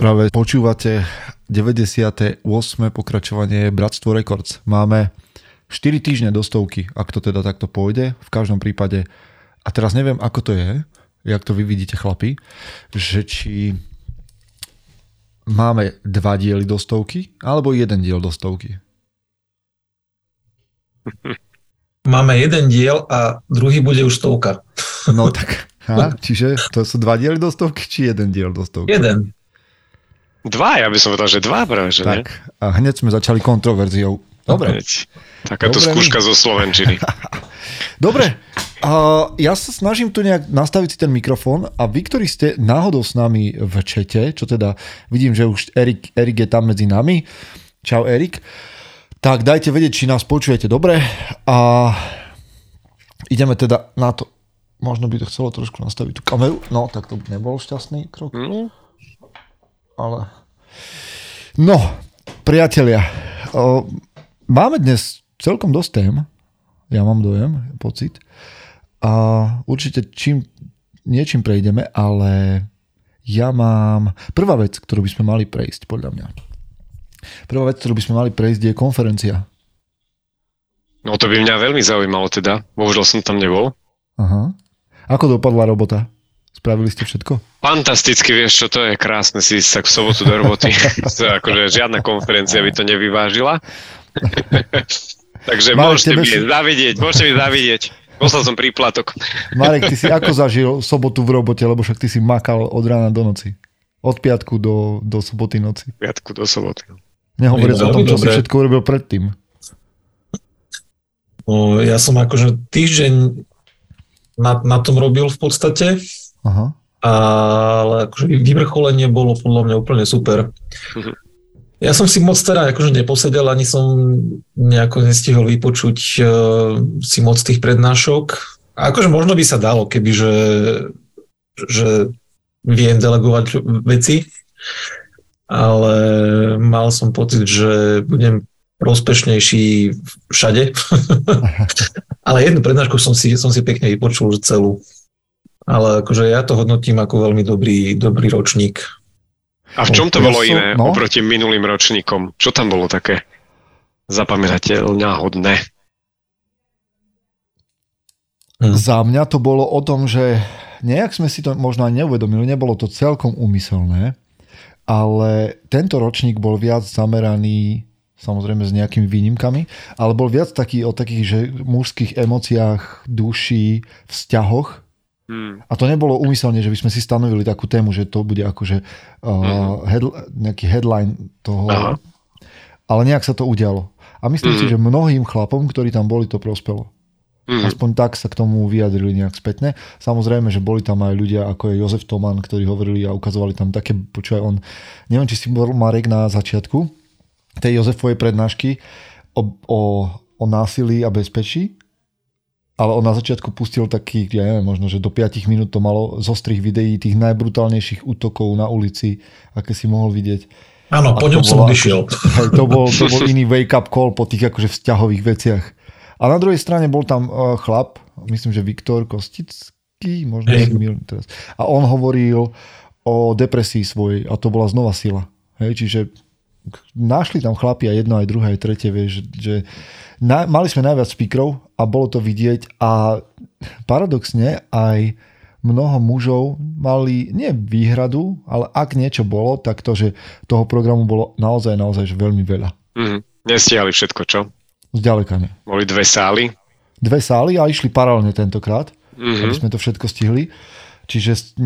Práve počúvate 98. pokračovanie Bratstvo Records. Máme 4 týždne do stovky, ak to teda takto pôjde. V každom prípade, a teraz neviem, ako to je, jak to vy vidíte chlapi, že či máme dva diely do stovky, alebo jeden diel do stovky. Máme jeden diel a druhý bude už stovka. No tak, a, čiže to sú dva diely do stovky, či jeden diel do stovky? Jeden. Dva, ja by som povedal, že dva práve, že Tak, a hneď sme začali kontroverziou. Dobre. Takáto Dobre, skúška zo Slovenčiny. Dobre, a ja sa snažím tu nejak nastaviť si ten mikrofón a vy, ktorí ste náhodou s nami v čete, čo teda vidím, že už Erik, Erik je tam medzi nami. Čau Erik. Tak dajte vedieť, či nás počujete dobre a ideme teda na to. Možno by to chcelo trošku nastaviť tú kameru. No, tak to nebol šťastný krok. No, ale... No, priatelia, o, máme dnes celkom dosť tém, ja mám dojem, pocit. A určite čím, niečím prejdeme, ale ja mám... Prvá vec, ktorú by sme mali prejsť, podľa mňa. Prvá vec, ktorú by sme mali prejsť, je konferencia. no to by mňa veľmi zaujímalo teda. Bohužiaľ som tam nebol. Aha. Ako dopadla robota? Spravili ste všetko? Fantasticky, vieš čo, to je krásne si sa v sobotu do roboty. akože žiadna konferencia by to nevyvážila. Takže Marek, môžete mi si- zavidieť, môžete mi zavidieť. Poslal som príplatok. Marek, ty si ako zažil sobotu v robote, lebo však ty si makal od rána do noci. Od piatku do, do soboty noci. Piatku do soboty. Nehovoriac o tom, čo si dobre. všetko urobil predtým. No, ja som akože týždeň na, na tom robil v podstate, Aha. ale akože vyvrcholenie bolo podľa mňa úplne super. Mhm. Ja som si moc teda akože neposedel, ani som nejako nestihol vypočuť uh, si moc tých prednášok. A akože možno by sa dalo, keby že, že viem delegovať veci, ale mal som pocit, že budem prospešnejší všade. ale jednu prednášku som si, som si pekne vypočul že celú. Ale akože ja to hodnotím ako veľmi dobrý, dobrý ročník. A v čom to bolo iné no. oproti minulým ročníkom? Čo tam bolo také zapamätateľňa hodné? Hm. Za mňa to bolo o tom, že nejak sme si to možno aj neuvedomili, nebolo to celkom úmyselné, ale tento ročník bol viac zameraný samozrejme s nejakými výnimkami, ale bol viac taký o takých že mužských emóciách, duši, vzťahoch. Hmm. A to nebolo úmyselne, že by sme si stanovili takú tému, že to bude akože uh, head, nejaký headline toho, Aha. ale nejak sa to udialo. A myslím si, Mhm. že mnohým chlapom, ktorí tam boli, to prospelo. Hmm. Aspoň tak sa k tomu vyjadrili nejak spätne. Samozrejme, že boli tam aj ľudia ako je Jozef Toman, ktorí hovorili a ukazovali tam také, počúvaj, on, neviem, či si bol Marek na začiatku tej Jozefovej prednášky o, o, o násilí a bezpečí, ale on na začiatku pustil taký, ja neviem, možno, že do 5 minút to malo zo strých videí tých najbrutálnejších útokov na ulici, aké si mohol vidieť. Áno, po to ňom som odišiel. To, bol, to bol iný wake-up call po tých akože vzťahových veciach. A na druhej strane bol tam uh, chlap, myslím, že Viktor Kostický, možno Hej. si mýlim teraz. A on hovoril o depresii svojej a to bola znova sila. Hej, čiže našli tam chlapi aj jedno, aj druhé, aj tretie, vieš, že na, mali sme najviac speakerov a bolo to vidieť a paradoxne aj mnoho mužov mali nie výhradu, ale ak niečo bolo, tak to, že toho programu bolo naozaj, naozaj že veľmi veľa. Hmm. Nestihali všetko, čo? Zďaleka nie. Boli dve sály. Dve sály a išli paralelne tentokrát, Mhm. aby sme to všetko stihli. Čiže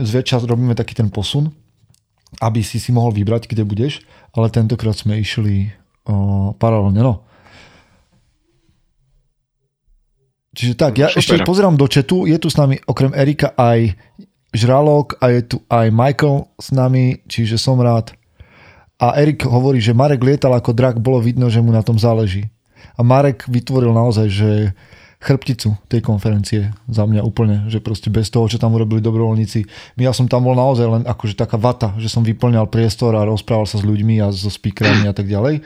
zväčša robíme taký ten posun, aby si si mohol vybrať, kde budeš, ale tentokrát sme išli o, paralelne. No. Čiže tak, ja Super. ešte pozerám do chatu, je tu s nami okrem Erika aj Žralok a je tu aj Michael s nami, čiže som rád. A Erik hovorí, že Marek lietal ako drak, bolo vidno, že mu na tom záleží. A Marek vytvoril naozaj, že chrbticu tej konferencie za mňa úplne, že proste bez toho, čo tam urobili dobrovoľníci. Ja som tam bol naozaj len akože taká vata, že som vyplňal priestor a rozprával sa s ľuďmi a so speakerami a tak ďalej.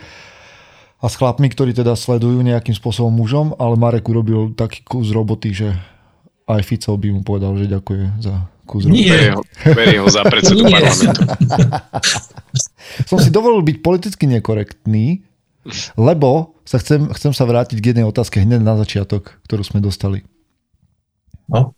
A s chlapmi, ktorí teda sledujú nejakým spôsobom mužom, ale Marek urobil taký kus roboty, že aj Fico by mu povedal, že ďakuje za kus rohu. Nie. Berie ho, za predsedu parlamentu. Som si dovolil byť politicky nekorektný, lebo sa chcem, chcem sa vrátiť k jednej otázke hneď na začiatok, ktorú sme dostali. No.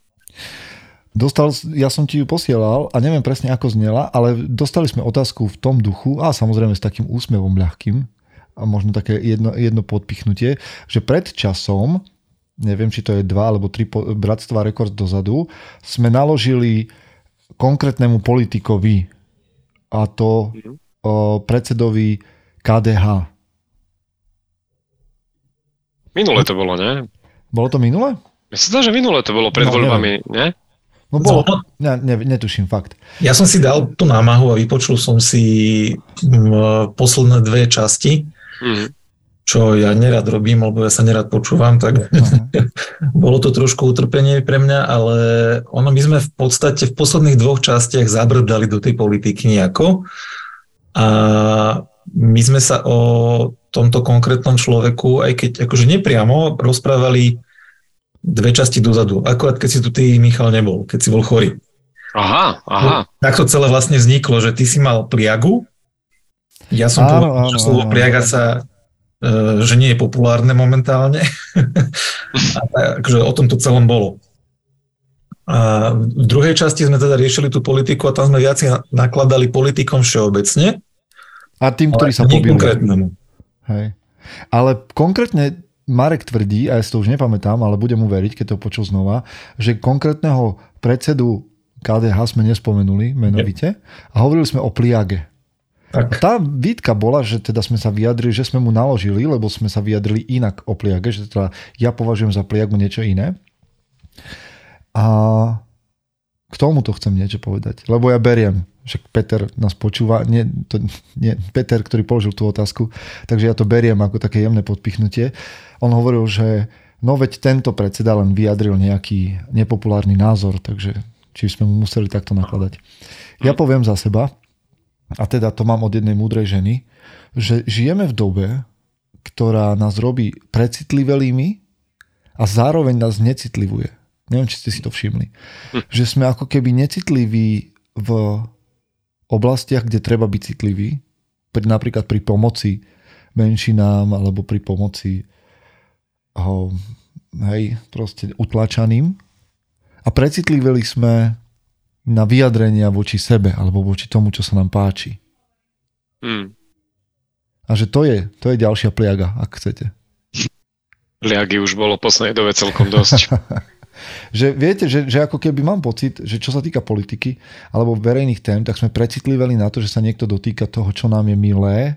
Dostal, ja som ti ju posielal a neviem presne ako znela, ale dostali sme otázku v tom duchu a samozrejme s takým úsmevom ľahkým a možno také jedno, jedno podpichnutie, že pred časom, neviem či to je dva alebo tri bratstva rekord dozadu, sme naložili konkrétnemu politikovi a to Mhm. o, predsedovi KDH. Minule to bolo, ne? Bolo to minule? Mne sa zdá, že minule to bolo pred No, voľbami, ne? No bolo, No. ne, ne, netuším fakt. Ja som si dal tú námahu a vypočul som si mm, posledné dve časti, Mhm. čo ja nerad robím, lebo ja sa nerad počúvam, tak bolo to trošku utrpenie pre mňa, ale ono my sme v podstate v posledných dvoch častiach zabrdali do tej politiky nejako a my sme sa o tomto konkrétnom človeku, aj keď akože nepriamo, rozprávali dve časti dozadu. Akorát keď si tu ty, Michal, nebol, keď si bol chorý. Aha, aha. Tak to celé vlastne vzniklo, že ty si mal pliagu, ja som Áno, povedal, áno, že slovo áno. pliaga sa e, že nie je populárne momentálne. a tak, akože o tom to celom bolo. A v druhej časti sme teda riešili tú politiku a tam sme viac nakladali politikom všeobecne, A tým, ktorí sa pobili. konkrétnemu. Hej. Ale konkrétne Marek tvrdí, a ja si to už nepamätám, ale budem mu veriť, keď to počul znova, že konkrétneho predsedu KDH sme nespomenuli menovite a hovorili sme o pliage. A Tak, tá výtka bola, že teda sme sa vyjadrili, že sme mu naložili, lebo sme sa vyjadrili inak o pliage, že teda ja považujem za pliagu niečo iné. A k tomu to chcem niečo povedať, lebo ja beriem, že Peter nás počúva, nie, to, nie, Peter, ktorý položil tú otázku, takže ja to beriem ako také jemné podpichnutie. On hovoril, že no veď tento predseda len vyjadril nejaký nepopulárny názor, takže či sme mu museli takto nakladať. Ja poviem za seba, a teda to mám od jednej múdrej ženy, že žijeme v dobe, ktorá nás robí precitlivelými a zároveň nás necitlivuje. Neviem, či ste si to všimli. Že sme ako keby necitliví v oblastiach, kde treba byť citlivý. Pri, napríklad pri pomoci menšinám alebo pri pomoci ho, hej, proste utlačaným. A precitliveli sme na vyjadrenia voči sebe alebo voči tomu, čo sa nám páči. Hmm. A že to je, to je ďalšia pliaga, ak chcete. Liagy už bolo poslednej dobe celkom dosť. Že viete, že, že ako keby mám pocit, že čo sa týka politiky alebo verejných tém, tak sme precitliveli na to, že sa niekto dotýka toho, čo nám je milé,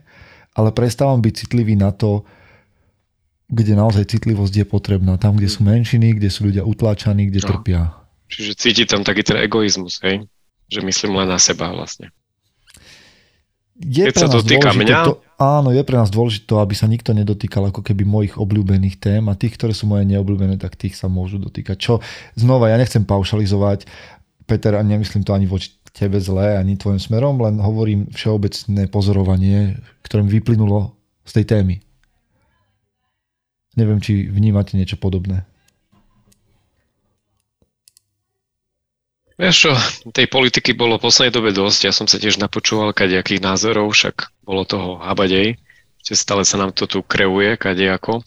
ale prestávam byť citlivý na to, kde naozaj citlivosť je potrebná. Tam, kde sú menšiny, kde sú ľudia utláčaní, kde No. trpia. Čiže cíti tam taký ten egoizmus, hej? Že myslím len na seba vlastne. Je Keď pre sa dotýka dôležité mňa? To, áno, je pre nás dôležité, to, aby sa nikto nedotýkal ako keby mojich obľúbených tém a tých, ktoré sú moje neobľúbené, tak tých sa môžu dotýkať. Čo znova, ja nechcem paušalizovať, Peter, a nemyslím to ani voči tebe zlé, ani tvojim smerom, len hovorím všeobecné pozorovanie, ktoré mi vyplynulo z tej témy. Neviem, či vnímate niečo podobné. Vieš čo, tej politiky bolo v poslednej dobe dosť, ja som sa tiež napočúval kadejakých názorov, však bolo toho habadej, že stále sa nám to tu kreuje kadejako.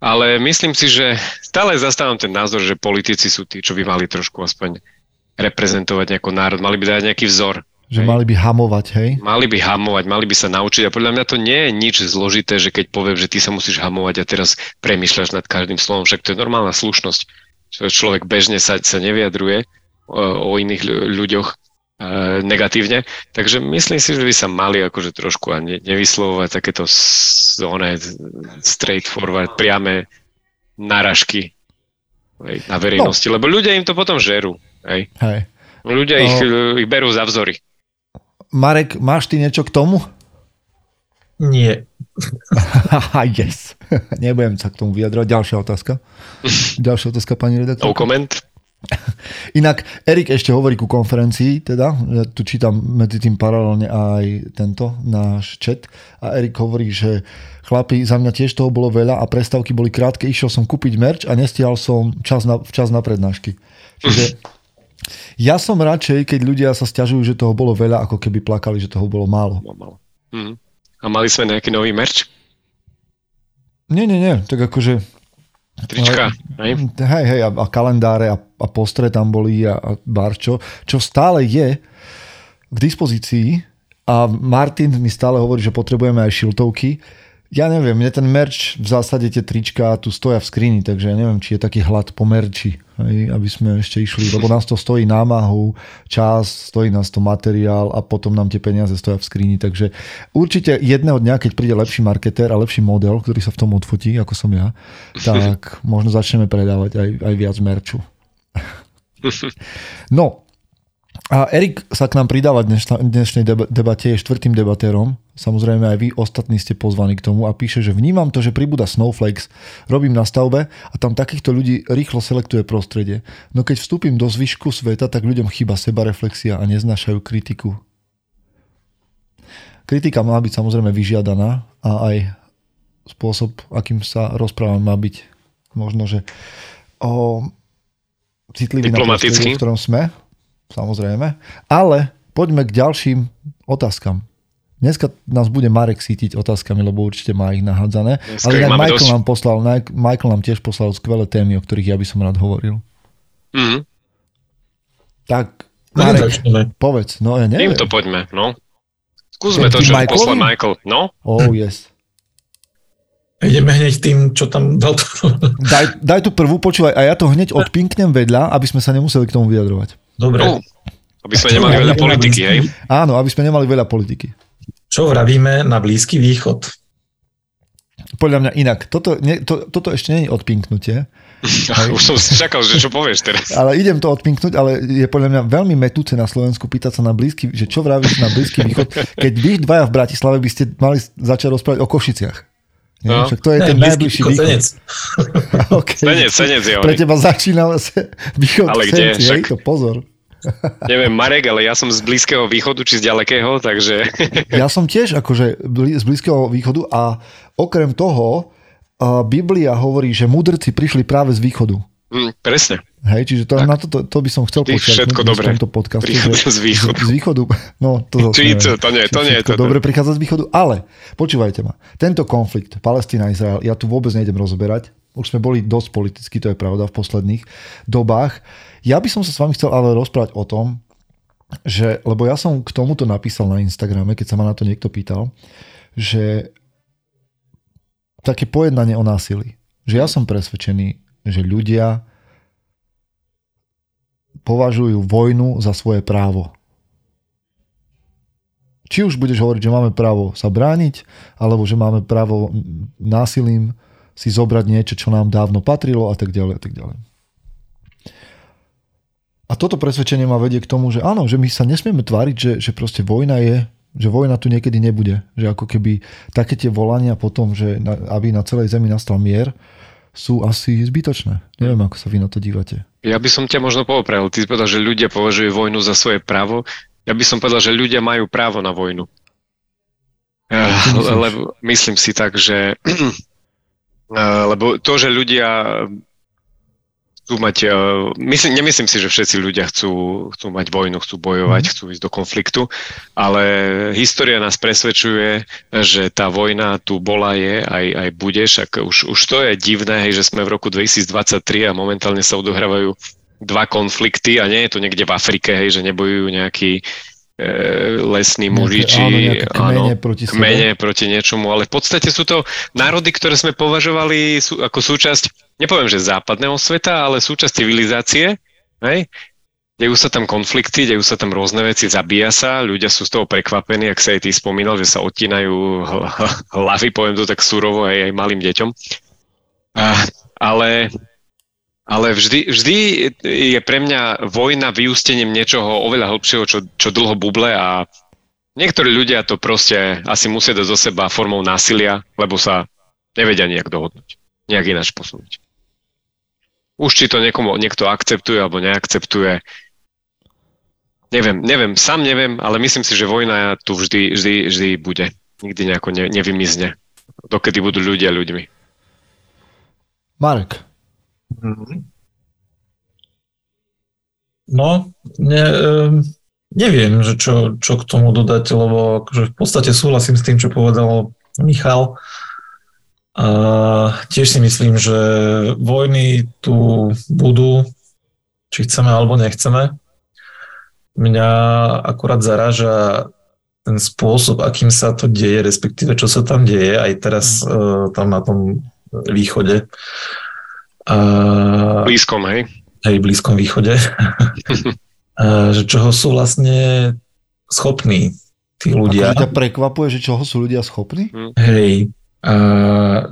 Ale myslím si, že stále zastávam ten názor, že politici sú tí, čo by mali trošku aspoň reprezentovať nejaký národ, mali by dať nejaký vzor. Že Hej. mali by hamovať, hej? Mali by hamovať, mali by sa naučiť a podľa mňa to nie je nič zložité, že keď poviem, že ty sa musíš hamovať a teraz premýšľaš nad každým slovom, však to je normálna slušnosť. Človek bežne sa, sa nevyjadruje o, iných ľu- ľuďoch e, negatívne, takže myslím si, že by sa mali akože trošku a ne, nevyslovovať takéto one, straightforward, priame náražky hej, na verejnosti, lebo ľudia im to potom žerú. Hej. Hej. Ľudia ich, ich berú za vzory. Marek, máš ty niečo k tomu? nie. Yes. Nebudem sa k tomu vyjadrovať. Ďalšia otázka. Ďalšia otázka, pani No redaktorka. comment? Inak Erik ešte hovorí ku konferencii, teda, ja tu čítam medzi tým paralelne aj tento náš chat a Erik hovorí, že chlapi, za mňa tiež toho bolo veľa a prestávky boli krátke, išiel som kúpiť merch a nestihal som čas na, včas na prednášky. Čiže Ja som radšej, keď ľudia sa stiažujú, že toho bolo veľa, ako keby plakali, že toho bolo málo. Mhm. A mali sme nejaký nový merch? Nie, nie, nie. Tak akože... Trička, hej? Hej, hej, a, a kalendáre a, a postre tam boli a, a barčo, čo stále je k dispozícii a Martin mi stále hovorí, že potrebujeme aj šiltovky. Ja neviem, mne ten merch, v zásade tie trička tu stoja v skrini, takže ja neviem, či je taký hlad po merči, hej, aby sme ešte išli, lebo nás to stojí námahu, čas, stojí nás to materiál a potom nám tie peniaze stoja v skrini, takže určite jedného dňa, keď príde lepší marketér a lepší model, ktorý sa v tom odfotí, ako som ja, tak možno začneme predávať aj, aj viac merču. No, a Erik sa k nám pridáva dneš, dnešnej debate, je štvrtým debatérom. Samozrejme aj vy ostatní ste pozvaní k tomu a píše, že vnímam to, že pribúda Snowflakes, robím na stavbe a tam takýchto ľudí rýchlo selektuje prostredie. No keď vstúpim do zvyšku sveta, tak ľuďom chýba sebareflexia a neznášajú kritiku. Kritika má byť samozrejme vyžiadaná a aj spôsob, akým sa rozprávam, má byť možno, že o, citlivý na prostredie, v ktorom sme samozrejme. Ale poďme k ďalším otázkam. Dneska nás bude Marek sítiť otázkami, lebo určite má ich nahádzané. Dneska Ale inak Michael dosť... nám, poslal, Michael nám tiež poslal skvelé témy, o ktorých ja by som rád hovoril. Mm-hmm. Tak, Marek, povedz. No ja neviem. to poďme, no. Skúsme to, čo poslal Michael. No? Oh, yes. Ideme hneď tým, čo tam dal. daj, daj tú prvú, počúvaj, a ja to hneď odpinknem vedľa, aby sme sa nemuseli k tomu vyjadrovať. Dobre. No, aby sme nemali veľa politiky, hej? Áno, aby sme nemali veľa politiky. Čo vravíme na Blízky východ? Podľa mňa inak. Toto, nie, to, toto ešte nie je odpinknutie. Už som si čakal, že čo povieš teraz. Ale idem to odpinknúť, ale je podľa mňa veľmi metúce na Slovensku pýtať sa na blízky, že čo vravíš na Blízky východ, keď vy dvaja v Bratislave by ste mali začať rozprávať o Košiciach. No. Však to je ne, ten najbližší východ. Senec. okay. senec, senec je Pre teba začína východ ale kde? Senci, Však... to pozor. Neviem, Marek, ale ja som z Blízkeho východu, či z ďalekého, takže... Ja som tiež akože z Blízkeho východu a okrem toho Biblia hovorí, že mudrci prišli práve z východu. Mm, presne. Hej, čiže to, na to, to, to by som chcel počať všetko dobre. v tomto podcaste. Prichádza z východu. Z, východu, no to Či, to, to nie, to nie. To, to, dobre prichádza z východu, ale počúvajte ma. Tento konflikt Palestína-Izrael, ja tu vôbec nejdem rozoberať. Už sme boli dosť politicky, to je pravda, v posledných dobách. Ja by som sa s vami chcel ale rozprávať o tom, že, lebo ja som k tomuto napísal na Instagrame, keď sa ma na to niekto pýtal, že také pojednanie o násilí. Že ja som presvedčený, že ľudia považujú vojnu za svoje právo. Či už budeš hovoriť, že máme právo sa brániť, alebo že máme právo násilím si zobrať niečo, čo nám dávno patrilo a tak ďalej a tak ďalej. A toto presvedčenie ma vedie k tomu, že áno, že my sa nesmieme tváriť, že, že proste vojna je, že vojna tu niekedy nebude. Že ako keby také tie volania potom, že na, aby na celej zemi nastal mier, sú asi zbytočné. Neviem, ako sa vy na to dívate. Ja by som ťa možno popravil. Ty povedal, že ľudia považujú vojnu za svoje právo. Ja by som povedal, že ľudia majú právo na vojnu. Ja, lebo myslím si tak, že lebo to, že ľudia chcú mať, e, myslím, nemyslím si, že všetci ľudia chcú, chcú mať vojnu, chcú bojovať, mm. chcú ísť do konfliktu, ale história nás presvedčuje, že tá vojna tu bola, je, aj, aj bude, však už, už to je divné, hej, že sme v roku 2023 a momentálne sa odohrávajú dva konflikty a nie je to niekde v Afrike, hej, že nebojujú nejakí e, lesní muži, či áno, kmene, proti, kmene proti niečomu, ale v podstate sú to národy, ktoré sme považovali sú, ako súčasť nepoviem, že západného sveta, ale súčasť civilizácie, hej? Dejú sa tam konflikty, dejú sa tam rôzne veci, zabíja sa, ľudia sú z toho prekvapení, ak sa aj ty spomínal, že sa odtínajú hlavy, poviem to tak surovo aj, aj malým deťom. A, ale ale vždy, vždy je pre mňa vojna vyústením niečoho oveľa hlbšieho, čo, čo dlho buble a niektorí ľudia to proste asi musia dať zo seba formou násilia, lebo sa nevedia nejak dohodnúť, nejak ináč posunúť. Už či to niekomu niekto akceptuje alebo neakceptuje, neviem, neviem, sám neviem, ale myslím si, že vojna tu vždy, vždy, vždy bude. Nikdy nejako ne, nevymizne, dokedy budú ľudia ľuďmi. Marek. Mm-hmm. No, ne, neviem, že čo, čo k tomu dodať, lebo akože v podstate súhlasím s tým, čo povedal Michal. A tiež si myslím, že vojny tu budú, či chceme alebo nechceme. Mňa akurát zaraža ten spôsob, akým sa to deje, respektíve čo sa tam deje aj teraz uh, tam na tom východe. Uh, blízkom, hej? Hej, blízkom východe. uh, že čoho sú vlastne schopní tí ľudia. Akože ťa prekvapuje, že čoho sú ľudia schopní? Mm. Hej,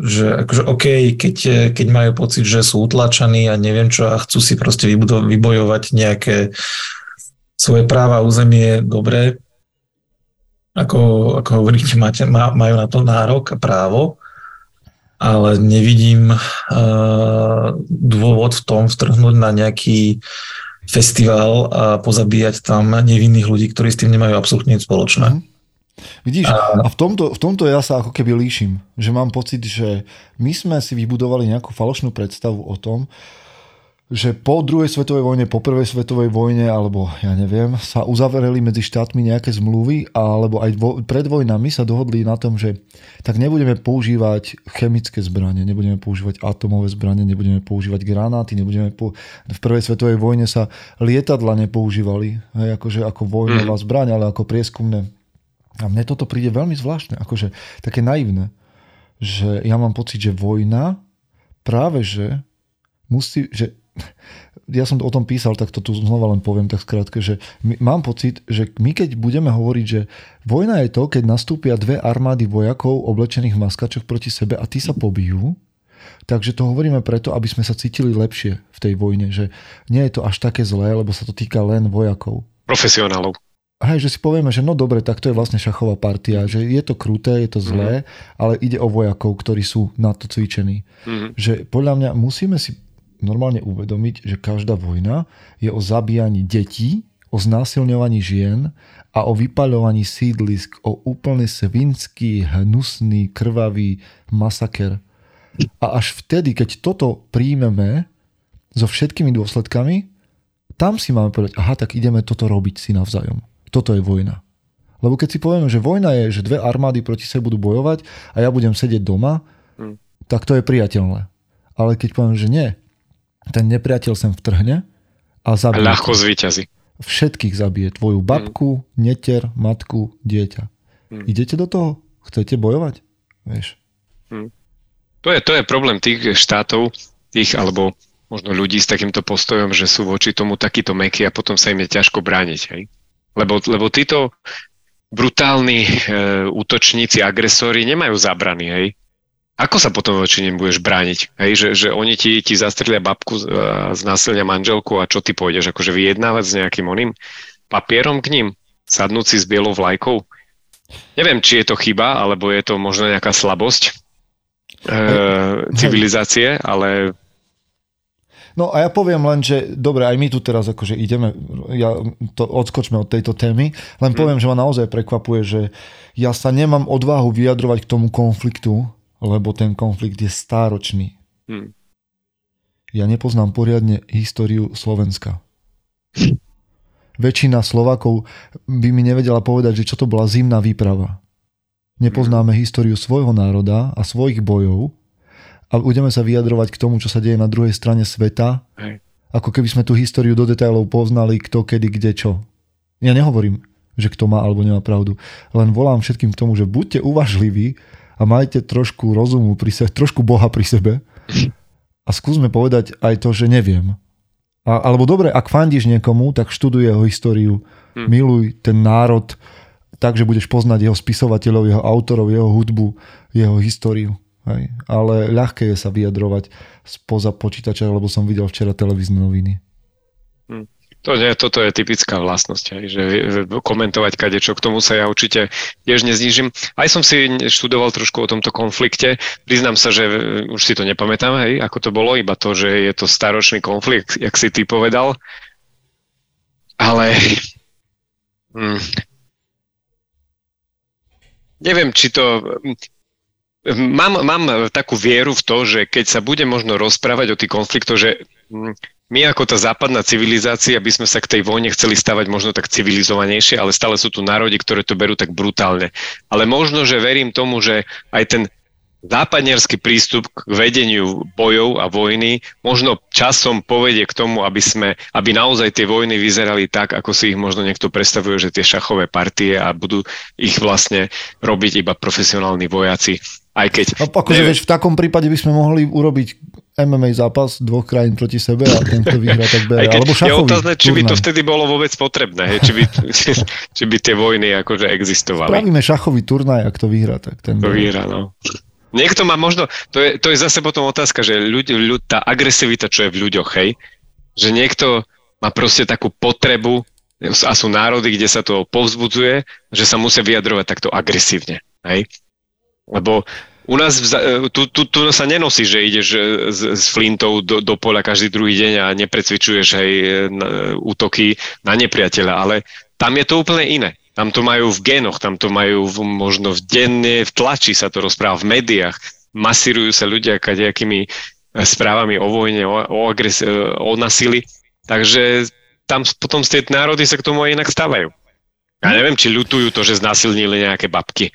Že akože OK, keď, keď majú pocit, že sú utlačaní a neviem čo a chcú si proste vybudo- vybojovať nejaké svoje práva územie, dobre, ako, ako hovoríte, máte, má, majú na to nárok a právo, ale nevidím uh, dôvod v tom vtrhnúť na nejaký festival a pozabíjať tam nevinných ľudí, ktorí s tým nemajú absolútne nič spoločné. Mm. Vidíš, a v tomto, v tomto ja sa ako keby líšim, že mám pocit, že my sme si vybudovali nejakú falošnú predstavu o tom, že po druhej svetovej vojne, po prvej svetovej vojne, alebo ja neviem, sa uzavreli medzi štátmi nejaké zmluvy, alebo aj vo, pred vojnami sa dohodli na tom, že tak nebudeme používať chemické zbranie, nebudeme používať atomové zbranie, nebudeme používať granáty, nebudeme po... v prvej svetovej vojne sa lietadla nepoužívali, hej, akože ako vojnová mhm. zbraň, ale ako prieskumné a mne toto príde veľmi zvláštne, akože také naivné, že ja mám pocit, že vojna práve že musí, že ja som o tom písal, tak to tu znova len poviem tak skrátke, že my, mám pocit, že my keď budeme hovoriť, že vojna je to, keď nastúpia dve armády vojakov oblečených v maskačoch proti sebe a tí sa pobijú, takže to hovoríme preto, aby sme sa cítili lepšie v tej vojne, že nie je to až také zlé, lebo sa to týka len vojakov. Profesionálov hej, že si povieme, že no dobre, tak to je vlastne šachová partia, že je to kruté, je to zlé, mm. ale ide o vojakov, ktorí sú na to cvičení. Mm. Že podľa mňa musíme si normálne uvedomiť, že každá vojna je o zabíjaní detí, o znásilňovaní žien a o vypaľovaní sídlisk, o úplne svinský, hnusný, krvavý masaker. A až vtedy, keď toto príjmeme so všetkými dôsledkami, tam si máme povedať, aha, tak ideme toto robiť si navzájom toto je vojna. Lebo keď si povieme, že vojna je, že dve armády proti sebe budú bojovať a ja budem sedieť doma, hmm. tak to je priateľné. Ale keď poviem, že nie, ten nepriateľ sem vtrhne a zabije. A ľahko zvýťazí. Všetkých zabije. Tvoju babku, hmm. neter, matku, dieťa. Hmm. Idete do toho? Chcete bojovať? Vieš. Hmm. To, je, to je problém tých štátov, tých alebo možno ľudí s takýmto postojom, že sú voči tomu takýto meky a potom sa im je ťažko brániť. Hej? Lebo, lebo títo brutálni e, útočníci, agresori nemajú zábrany, hej. Ako sa potom voči nim budeš brániť? Hej, že, že oni ti, ti zastrelia babku, z znásilnia manželku a čo ty pôjdeš? Akože vyjednávať s nejakým oným papierom k ním? Sadnúť si s bielou vlajkou? Neviem, či je to chyba, alebo je to možno nejaká slabosť e, civilizácie, ale No a ja poviem len, že dobre, aj my tu teraz akože ideme, ja to odskočme od tejto témy, len hmm. poviem, že ma naozaj prekvapuje, že ja sa nemám odvahu vyjadrovať k tomu konfliktu, lebo ten konflikt je stáročný. Hmm. Ja nepoznám poriadne históriu Slovenska. Väčšina Slovakov by mi nevedela povedať, že čo to bola zimná výprava. Nepoznáme hmm. históriu svojho národa a svojich bojov, a budeme sa vyjadrovať k tomu, čo sa deje na druhej strane sveta, Hej. ako keby sme tú históriu do detailov poznali, kto, kedy, kde, čo. Ja nehovorím, že kto má alebo nemá pravdu. Len volám všetkým k tomu, že buďte uvažliví a majte trošku rozumu pri sebe, trošku Boha pri sebe a skúsme povedať aj to, že neviem. A, alebo dobre, ak fandíš niekomu, tak študuj jeho históriu, hm. miluj ten národ tak, že budeš poznať jeho spisovateľov, jeho autorov, jeho hudbu, jeho históriu. Hej. Ale ľahké je sa vyjadrovať spoza počítača, lebo som videl včera televízne noviny. Hm. To nie, toto je typická vlastnosť, hej, že komentovať kadečo, k tomu sa ja určite tiež neznížim. Aj som si študoval trošku o tomto konflikte. Priznám sa, že už si to nepamätám, hej, ako to bolo, iba to, že je to staročný konflikt, jak si ty povedal. Ale hm, neviem, či to Mám, mám takú vieru v to, že keď sa bude možno rozprávať o tých konfliktoch, že mm, my ako tá západná civilizácia by sme sa k tej vojne chceli stavať možno tak civilizovanejšie, ale stále sú tu národy, ktoré to berú tak brutálne. Ale možno, že verím tomu, že aj ten západnerský prístup k vedeniu bojov a vojny možno časom povedie k tomu, aby, sme, aby naozaj tie vojny vyzerali tak, ako si ich možno niekto predstavuje, že tie šachové partie a budú ich vlastne robiť iba profesionálni vojaci. Aj keď... No, akože vieš, v takom prípade by sme mohli urobiť MMA zápas dvoch krajín proti sebe a ten, kto vyhrá, tak bere. Alebo šachový je otázne, či by to vtedy bolo vôbec potrebné, hej? Či, by, či by tie vojny akože existovali. Spravíme šachový turnaj, ak to vyhrá, tak ten... To vyhrá, no. Niekto má možno, to je, to je zase potom otázka, že ľud, ľud, tá agresivita, čo je v ľuďoch, hej, že niekto má proste takú potrebu a sú národy, kde sa to povzbudzuje, že sa musia vyjadrovať takto agresívne, hej. Lebo u nás tu, tu, tu sa nenosí, že ideš s, s flintou do, do pola každý druhý deň a neprecvičuješ aj útoky na nepriateľa, ale tam je to úplne iné. Tam to majú v génoch, tam to majú v, možno v denne, v tlači sa to rozpráva, v médiách. Masírujú sa ľudia kadejakými e, správami o vojne, o, o, agres- e, o nasili. Takže tam potom tie národy sa k tomu aj inak stávajú. Ja neviem, či ľutujú to, že znásilnili nejaké babky.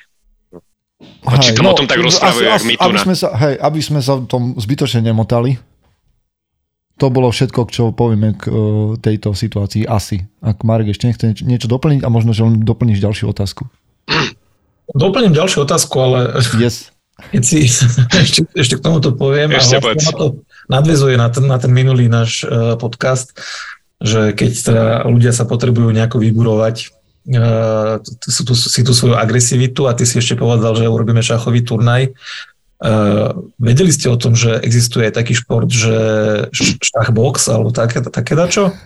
Hej, no, o tom tak rozprávajú, jak my tu aby sme sa, hej, aby sme sa v tom zbytočne nemotali, to bolo všetko, čo povieme k uh, tejto situácii asi. Ak Marek ešte nechce niečo, niečo doplniť a možno, že len doplníš ďalšiu otázku. Doplním ďalšiu otázku, ale yes. keď si ešte, ešte k tomuto poviem ešte a vlastne to nadvezuje na ten, na ten minulý náš uh, podcast, že keď teda ľudia sa potrebujú nejako vyburovať uh, tú, si tú svoju agresivitu a ty si ešte povedal, že urobíme šachový turnaj, Uh, vedeli ste o tom, že existuje taký šport, že šachbox alebo také, také dačo?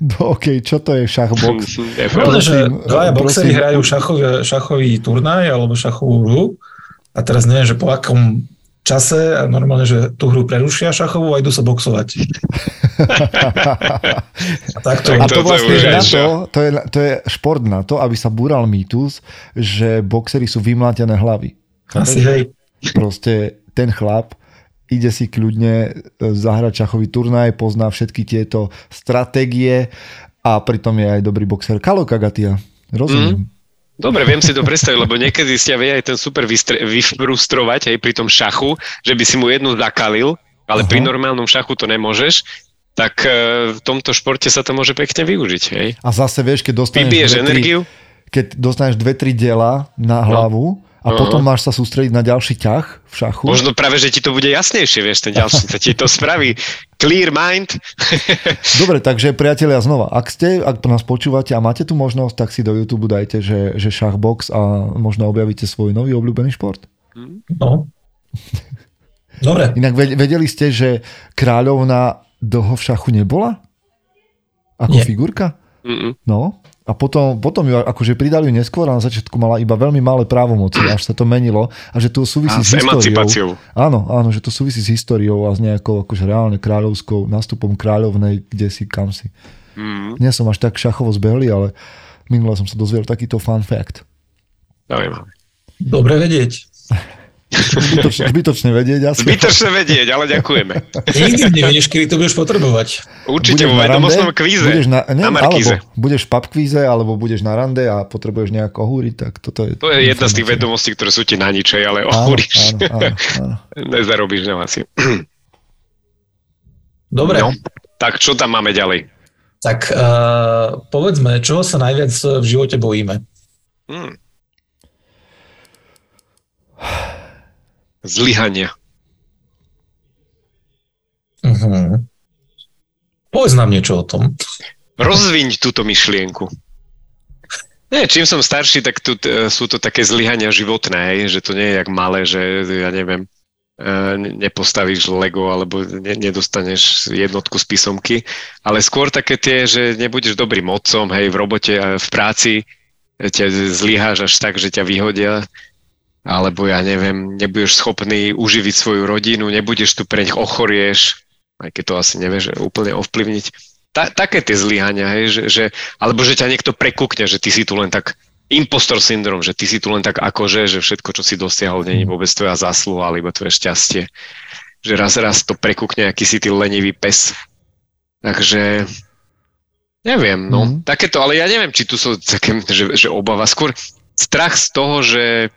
No OK, čo to je šachbox? Pravda, že dvaja boxery hrajú šachové, šachový turnaj alebo šachovú hru a teraz neviem, že po akom čase a normálne, že tú hru prerušia šachovú a idú sa boxovať. a, takto, a to vlastne to, na to, to, je, to je šport na to, aby sa búral mýtus, že boxery sú vymlátené hlavy. Asi hej. Proste ten chlap ide si kľudne e, zahrať šachový turnaj, pozná všetky tieto stratégie a pritom je aj dobrý boxer. Kalo Kagatia, rozumiem. Mm. Dobre, viem si to predstaviť, lebo niekedy ste vie aj ten super vyfrustrovať aj pri tom šachu, že by si mu jednu zakalil, ale Aha. pri normálnom šachu to nemôžeš, tak e, v tomto športe sa to môže pekne využiť. Hej? A zase vieš, keď dostaneš, dve, energiu? keď dostaneš dve, tri diela na hlavu, no a uh-huh. potom máš sa sústrediť na ďalší ťah v šachu. Možno práve, že ti to bude jasnejšie, vieš, ten ďalší, to ti to spraví. Clear mind. Dobre, takže priatelia, znova, ak ste, ak nás počúvate a máte tu možnosť, tak si do YouTube dajte, že, že šachbox a možno objavíte svoj nový obľúbený šport. No. Dobre. Inak vedeli ste, že kráľovna dlho v šachu nebola? Ako Nie. figurka? Mm-mm. No, a potom, potom ju akože pridali ju neskôr a na začiatku mala iba veľmi malé právomoci, až sa to menilo a že to súvisí a s, s históriou. Áno, áno, že to súvisí s históriou a s nejakou akože reálne kráľovskou nástupom kráľovnej, kde si, kam si. Mm. Nie som až tak šachovo zbehli, ale minule som sa dozvedel takýto fun fact. Dobre vedieť. Zbytočne, zbytočne vedieť asi. Zbytočne vedieť, ale ďakujeme. Nikdy nevieš, kedy to budeš potrebovať. Určite vo vedomostnom kvíze. Budeš na, ne, na Markíze. Alebo budeš v pub kvíze, alebo budeš na rande a potrebuješ nejak ohúriť, tak toto je... To je jedna z tých vedomostí, ktoré sú ti na ničej, ale ohúriš. Áno, áno, áno. Nezarobíš na asi. Dobre. No, tak čo tam máme ďalej? Tak uh, povedzme, čoho sa najviac v živote bojíme? Hmm. Zlyhania. Uh-huh. Povedz nám niečo o tom. Rozviň túto myšlienku. Nie, čím som starší, tak tu, sú to také zlyhania životné, že to nie je jak malé, že ja neviem, e, nepostavíš Lego alebo ne, nedostaneš jednotku z písomky, ale skôr také tie, že nebudeš dobrým otcom, hej, v robote a v práci ťa zlyháš až tak, že ťa vyhodia alebo ja neviem, nebudeš schopný uživiť svoju rodinu, nebudeš tu pre nich ochorieš, aj keď to asi nevieš úplne ovplyvniť. Ta, také tie zlyhania, hej, že, že, alebo že ťa niekto prekúkne, že ty si tu len tak impostor syndrom, že ty si tu len tak akože, že všetko, čo si dosiahol, není vôbec tvoja zásluha, alebo tvoje šťastie. Že raz, raz to prekúkne, aký si ty lenivý pes. Takže neviem, no. Mm. Takéto, ale ja neviem, či tu sú také, že, že obava. Skôr strach z toho, že,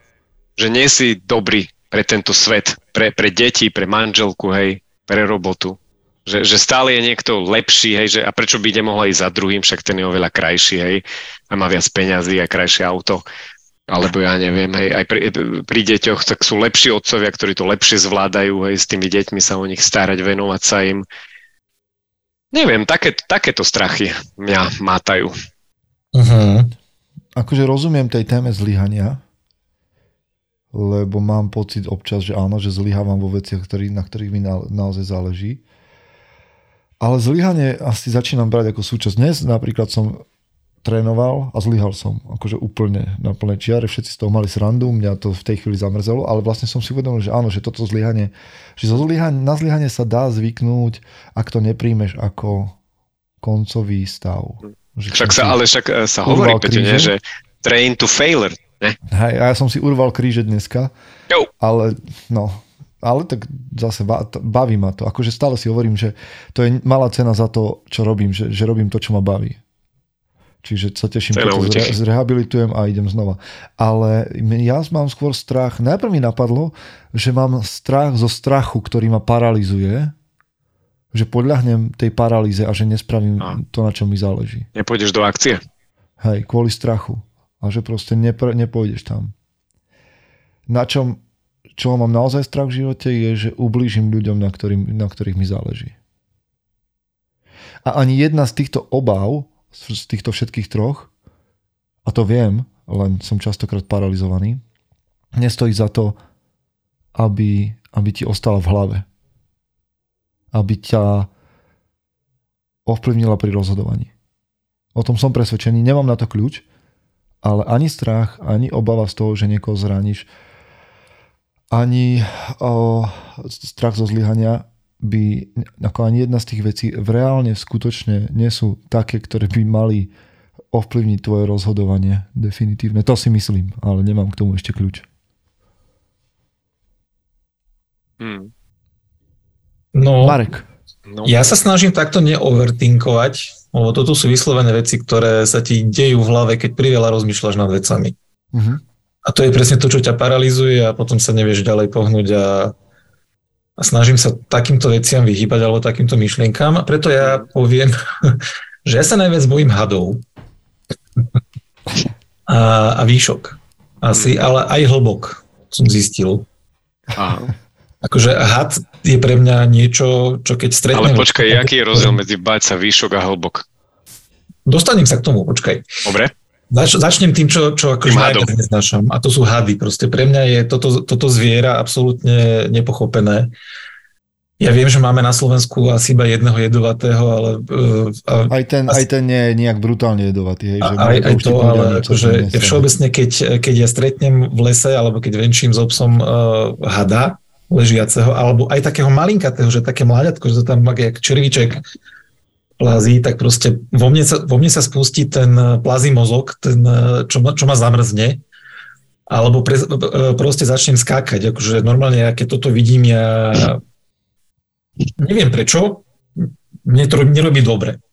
že nie si dobrý pre tento svet, pre, pre deti, pre manželku, hej, pre robotu. Že, že stále je niekto lepší, hej, že, a prečo by nemohol ísť za druhým, však ten je oveľa krajší, hej, a má viac peňazí a krajšie auto. Alebo ja neviem, hej, aj pri, pri deťoch, tak sú lepší otcovia, ktorí to lepšie zvládajú, hej, s tými deťmi sa o nich starať, venovať sa im. Neviem, také, takéto strachy mňa mátajú. Uh-huh. Akože rozumiem tej téme zlyhania, lebo mám pocit občas, že áno, že zlyhávam vo veciach, ktorý, na ktorých mi na, naozaj záleží. Ale zlyhanie asi začínam brať ako súčasť. Dnes napríklad som trénoval a zlyhal som. Akože úplne na plné čiare, všetci z toho mali srandu, mňa to v tej chvíli zamrzelo, ale vlastne som si uvedomil, že áno, že toto zlyhanie, že na zlyhanie sa dá zvyknúť, ak to nepríjmeš ako koncový stav. Že však sa, ale však e, sa hovorí, Peťo, že train to failure. Ne? Hej, a ja som si urval kríže dneska, jo. ale no, ale tak zase baví ma to. Akože stále si hovorím, že to je malá cena za to, čo robím, že, že robím to, čo ma baví. Čiže sa teším, keď to zre, zrehabilitujem a idem znova. Ale ja mám skôr strach. Najprv mi napadlo, že mám strach zo strachu, ktorý ma paralizuje, že podľahnem tej paralýze a že nespravím a. to, na čo mi záleží. Nepôjdeš do akcie? Hej, kvôli strachu. A že proste nepr- nepôjdeš tam. Na čom čo mám naozaj strach v živote, je, že ublížim ľuďom, na, ktorým, na ktorých mi záleží. A ani jedna z týchto obáv, z týchto všetkých troch, a to viem, len som častokrát paralizovaný, nestojí za to, aby, aby ti ostala v hlave. Aby ťa ovplyvnila pri rozhodovaní. O tom som presvedčený, nemám na to kľúč, ale ani strach, ani obava z toho, že niekoho zraníš, ani o, strach zo zlyhania by, ako ani jedna z tých vecí v reálne skutočne nie sú také, ktoré by mali ovplyvniť tvoje rozhodovanie definitívne. To si myslím, ale nemám k tomu ešte kľúč. Hmm. No, Marek. No. Ja sa snažím takto neovertinkovať, lebo toto sú vyslovené veci, ktoré sa ti dejú v hlave, keď priveľa rozmýšľaš nad vecami. Uh-huh. A to je presne to, čo ťa paralizuje a potom sa nevieš ďalej pohnúť a, a snažím sa takýmto veciam vyhýbať alebo takýmto myšlienkám. A preto ja poviem, že ja sa najviac bojím hadov a, a výšok. Asi, ale aj hlbok som zistil. Aha. Akože had je pre mňa niečo, čo keď stretnem... Ale počkaj, aký je rozdiel medzi bať sa výšok a hlbok? Dostanem sa k tomu, počkaj. Dobre. Zač, začnem tým, čo, čo akože najviac neznášam. A to sú hady. Proste pre mňa je toto, toto zviera absolútne nepochopené. Ja viem, že máme na Slovensku asi iba jedného jedovatého, ale... Uh, aj, ten, asi, aj ten nie je nejak brutálne jedovatý. Hej, že aj, aj to, ale akože všeobecne, keď, keď ja stretnem v lese, alebo keď venčím s obsom uh, hada ležiaceho, alebo aj takého malinkatého, že také mláďatko, že to tam jak červíček, plazí, tak proste vo mne sa, vo mne sa spustí ten eh, plazí mozog, ten, eh, čo, ma, čo ma zamrzne, alebo pre, eh, proste začnem skákať. Akože normálne, ja keď toto vidím, ja neviem prečo, mne to nerobí dobre.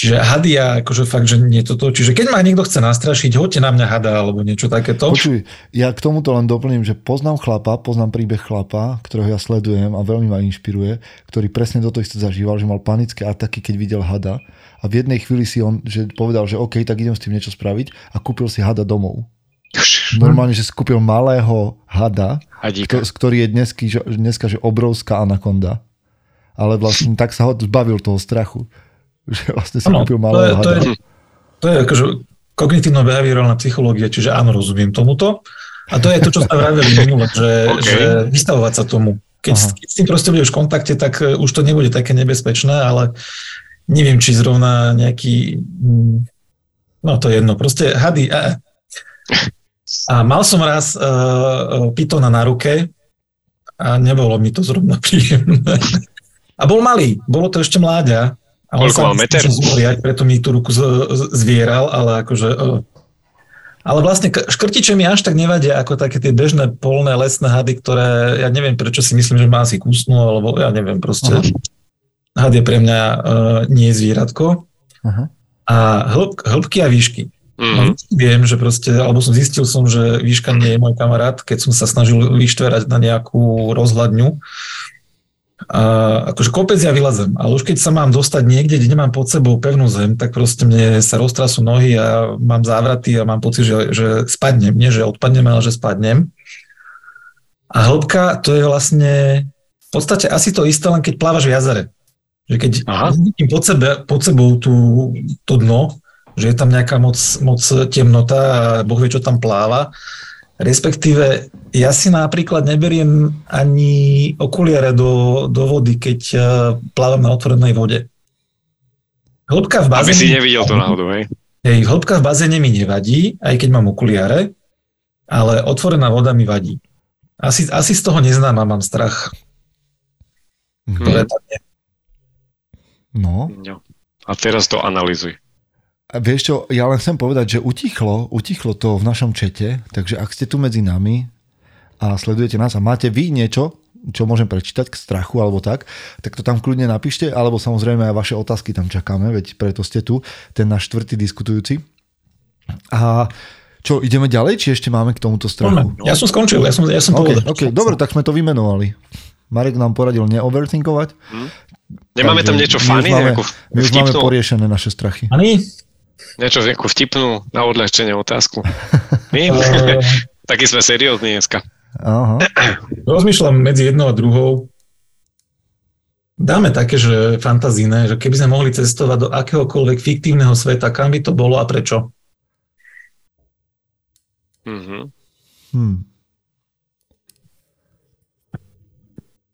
Čiže hady ja akože fakt, že nie toto. Čiže keď ma niekto chce nastrašiť, hoďte na mňa hada alebo niečo takéto. Počuj, ja k tomuto len doplním, že poznám chlapa, poznám príbeh chlapa, ktorého ja sledujem a veľmi ma inšpiruje, ktorý presne toto isté zažíval, že mal panické ataky, keď videl hada a v jednej chvíli si on že povedal, že OK, tak idem s tým niečo spraviť a kúpil si hada domov. Normálne, že skúpil malého hada, ktorý je dnesky, dneska že obrovská anakonda. Ale vlastne tak sa ho zbavil toho strachu. Že vlastne si ano, kúpil malého to je, to je, to je akože kognitívno-behaviorálna psychológia, čiže áno, rozumiem tomuto. A to je to, čo sme vraveli minule, že, okay. že vystavovať sa tomu. Keď, keď s tým proste budeš v kontakte, tak e, už to nebude také nebezpečné, ale neviem, či zrovna nejaký... Mm, no to je jedno, proste hady. A, a mal som raz uh, pitona na ruke a nebolo mi to zrovna príjemné. A bol malý, bolo to ešte mláďa a Koľko mal meter? Zúriať, preto mi tú ruku zvieral, ale akože... Ale vlastne škrtiče mi až tak nevadia ako také tie bežné polné lesné hady, ktoré ja neviem prečo si myslím, že ma asi kúsnú, alebo ja neviem proste. Aha. had je pre mňa uh, nie zvieratko. Aha. A hĺb, hĺbky a výšky. Mhm. No, viem, že proste, alebo som zistil som, že výška nie je môj kamarát, keď som sa snažil vyštverať na nejakú rozhľadňu. A akože kopec ja vylezem, ale už keď sa mám dostať niekde, kde nemám pod sebou pevnú zem, tak proste mne sa roztrasú nohy a mám závraty a mám pocit, že, že spadnem. Nie, že odpadnem, ale že spadnem. A hĺbka to je vlastne v podstate asi to isté, len keď plávaš v jazere. Že keď vidím pod, sebe, pod sebou tú, to dno, že je tam nejaká moc, moc temnota a Boh vie, čo tam pláva, respektíve ja si napríklad neberiem ani okuliare do, do vody, keď eh, plávam na otvorenej vode. Hĺbka v Aby bazéne... si nevidel to náhodou, hej? Hej, hĺbka v bazéne mi nevadí, aj keď mám okuliare, ale otvorená voda mi vadí. Asi, asi z toho neznám a mám strach. Ktoré tam je. No. Jo. A teraz to analizuj. Vieš čo, ja len chcem povedať, že utichlo, utichlo to v našom čete, takže ak ste tu medzi nami a sledujete nás a máte vy niečo, čo môžem prečítať k strachu alebo tak, tak to tam kľudne napíšte, alebo samozrejme aj vaše otázky tam čakáme, veď preto ste tu, ten náš štvrtý diskutujúci. A čo, ideme ďalej, či ešte máme k tomuto strachu? Ja som skončil, ja som, ja som Okay, povedal. okay, dobre, tak sme to vymenovali. Marek nám poradil neoverthinkovať. Nemáme tam niečo my už máme, My už máme poriešené naše strachy. Ani? Niečo nejakú vtipnú na odľahčenie otázku. My? Eh, Taký sme seriózni dneska. Aha. Rozmýšľam medzi jednou a druhou. Dáme také, že fantazíne, že keby sme mohli cestovať do akéhokoľvek fiktívneho sveta, kam by to bolo a prečo? Mhm. Hm.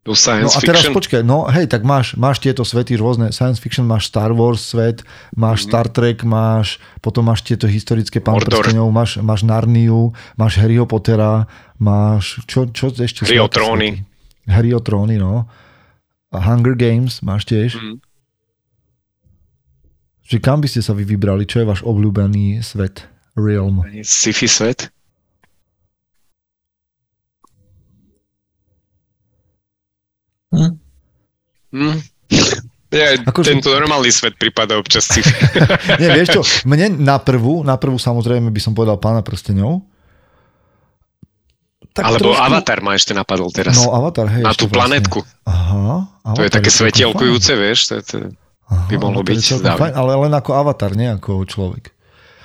Do No science a teraz fiction. počkaj, no hej, tak máš, máš tieto svety rôzne, science fiction, máš Star Wars svet, máš Mhm. Star Trek, máš, potom máš tieto historické pán prstenov, máš, máš Narniu, máš Harryho Pottera, máš, čo, čo ešte? Hry o tróny. Hry o tróny, no. A Hunger Games máš tiež. Mhm. Že kam by ste sa vy vybrali? Čo je váš obľúbený svet? Realm. Sci-fi svet? Hm? Hm. Ja, Akože- Tento normálny svet prípada občas si. Nie, vieš čo, mne na prvú, na prvú samozrejme by som povedal pána prstenov. Tak Alebo trošku- Avatar ma ešte napadol teraz. No, Avatar, hej. na tú planetku. Aha. To je Avatar také svetielkujúce, vieš. To to, Aha, by mohlo byť, fajn, ale len ako avatar, nie ako človek.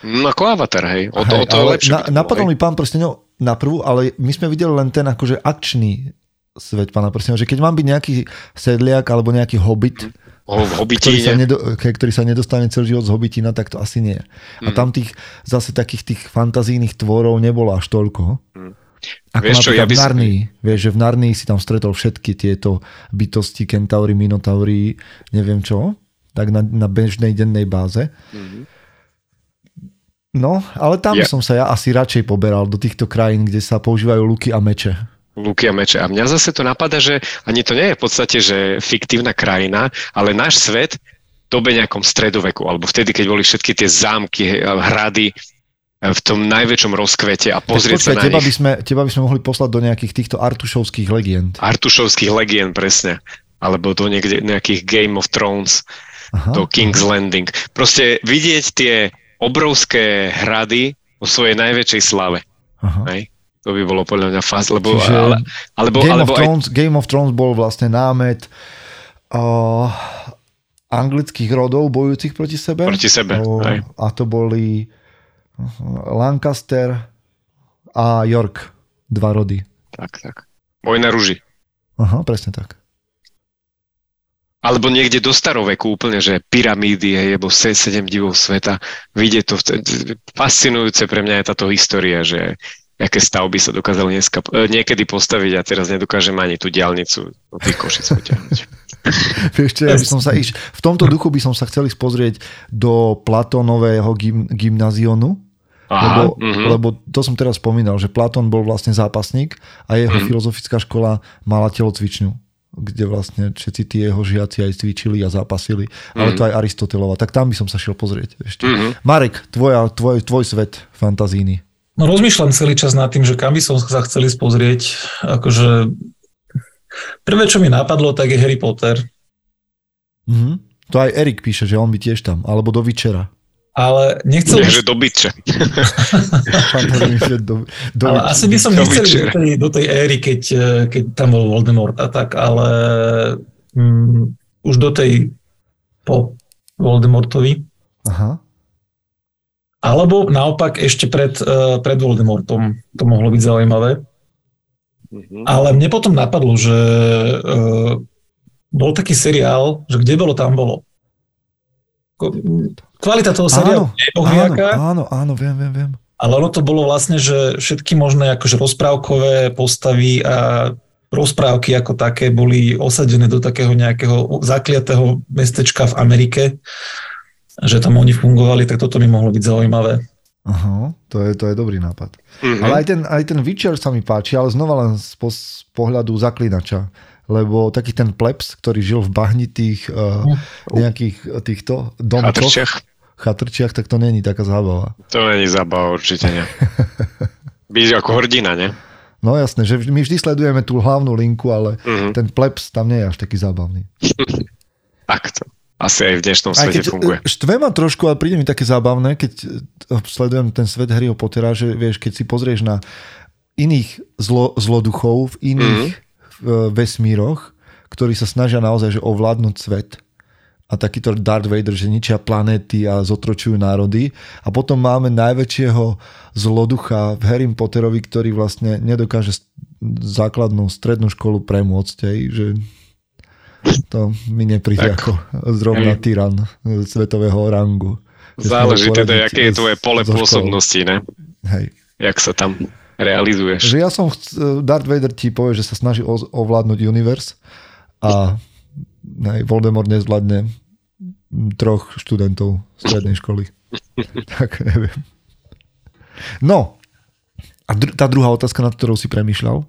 no ako Avatar, hej. O to, Hej, o to lepšie. na, napadol mi pán prstenov na prvú, ale my sme videli len ten akože akčný svet pána prstenov, že keď mám byť nejaký sedliak alebo nejaký hobbit, v ktorý sa, nedo, ktorý sa nedostane celý život z hobitina, tak to asi nie. A Mm. tam tých zase takých tých fantazijných tvorov nebolo až toľko. Mm. Ako Vieš čo, ja by v Narnii. Vieš, že v Narnii si tam stretol všetky tieto bytosti, kentaury, minotaury, neviem čo, tak na, na bežnej dennej báze. Mhm. No, ale tam Ja- som sa ja asi radšej poberal do týchto krajín, kde sa používajú luky a meče. Luky a meče. A mňa zase to napadá, že ani to nie je v podstate, že fiktívna krajina, ale náš svet dobe nejakom stredoveku, alebo vtedy, keď boli všetky tie zámky, a hrady v tom najväčšom rozkvete a pozrieť počkaj, sa na teba, nich. by sme, teba by sme mohli poslať do nejakých týchto artušovských legend. Artušovských legien presne. Alebo do niekde, nejakých Game of Thrones, Aha. do King's Landing. Proste vidieť tie obrovské hrady o svojej najväčšej slave. Aha. Hej? To by bolo podľa mňa faz, lebo, Čiže ale, alebo, Game, alebo of aj, Thrones, Game of Thrones bol vlastne námet uh, anglických rodov bojujúcich proti sebe. proti sebe. O, Hej. a to boli uh, Lancaster a York. Dva rody. Tak, tak. Vojna rúži. Aha, presne tak. Alebo niekde do staroveku úplne, že pyramídy, alebo se- sedem divov sveta. Vidieť to, fascinujúce pre mňa je táto história, že aké stavby sa dokázali dneska, e, niekedy postaviť a teraz nedokážem ani tú diálnicu do tých košic potiahnuť. Vieš čo, ja by som sa iš... V tomto duchu by som sa chcel ísť pozrieť do Platónového gym, gymnazionu, Aha, lebo, mhm. lebo to som teraz spomínal, že Platón bol vlastne zápasník a jeho Mhm. filozofická škola mala telocvičňu, kde vlastne všetci tí jeho žiaci aj cvičili a zápasili, ale Mhm. to aj Aristotelova. Tak tam by som sa šiel pozrieť. Ešte. Mhm. Marek, tvoja, tvoj, tvoj svet fantazíny. No rozmýšľam celý čas nad tým, že kam by som sa chcel ísť pozrieť. Akože prvé, čo mi napadlo, tak je Harry Potter. Mhm. To aj Erik píše, že on by tiež tam, alebo do Vyčera. Ale nechcel... Nie, že do byče. do, do, ale asi by som do nechcel do tej, do tej éry, keď, eh, keď tam bol Voldemort a tak, ale mm, už do tej po Voldemortovi. Aha. Alebo naopak ešte pred, eh, pred Voldemortom. To mohlo byť zaujímavé. Mhm. Ale mne potom napadlo, že uh, bol taký seriál, že kde bolo, tam bolo. Kvalita toho seriálu Áno, je áno, ohriaka, áno, áno, viem, viem, viem. ale ono to bolo vlastne, že všetky možné akože rozprávkové postavy a rozprávky ako také boli osadené do takého nejakého zakliatého mestečka v Amerike, že tam oni fungovali, tak toto mi mohlo byť zaujímavé. Aha, to je, to je dobrý nápad. Mhm. Ale aj ten, aj ten Witcher sa mi páči, ale znova len z, po, z pohľadu zaklinača. Lebo taký ten plebs, ktorý žil v bahnitých uh, nejakých eh, týchto domoch, Chatrčiach? chatrčiach, tak to není taká zábava. To není zábava, určite nie. Byť ako hrdina, ne? No jasné, že my vždy sledujeme tú hlavnú linku, ale Mhm. ten plebs tam nie je až taký zábavný. Tak to asi aj v dnešnom Aj svete keď funguje. e, štve ma trošku, ale príde mi také zábavné, keď e, sledujem ten svet Harryho Pottera, že vieš, keď si pozrieš na iných zlo, zloduchov v iných Mhm. mm-hmm. vesmíroch, ktorí sa snažia naozaj že ovládnuť svet a takýto Darth Vader, že ničia planéty a zotročujú národy. A potom máme najväčšieho zloducha v Harry Potterovi, ktorý vlastne nedokáže základnú strednú školu premôcť, hej, že to mi nepríde Tak. ako zrovna tyran svetového rangu. Záleží teda, aké je tvoje pole pôsobnosti, ne? Hej. Jak sa tam realizuješ. Že ja som, chc- Darth Vader ti povie, že sa snaží o- ovládnuť univerz a hej, Voldemort nezvládne troch študentov strednej školy. tak neviem. No, a dr- tá druhá otázka, nad ktorou si premýšľal?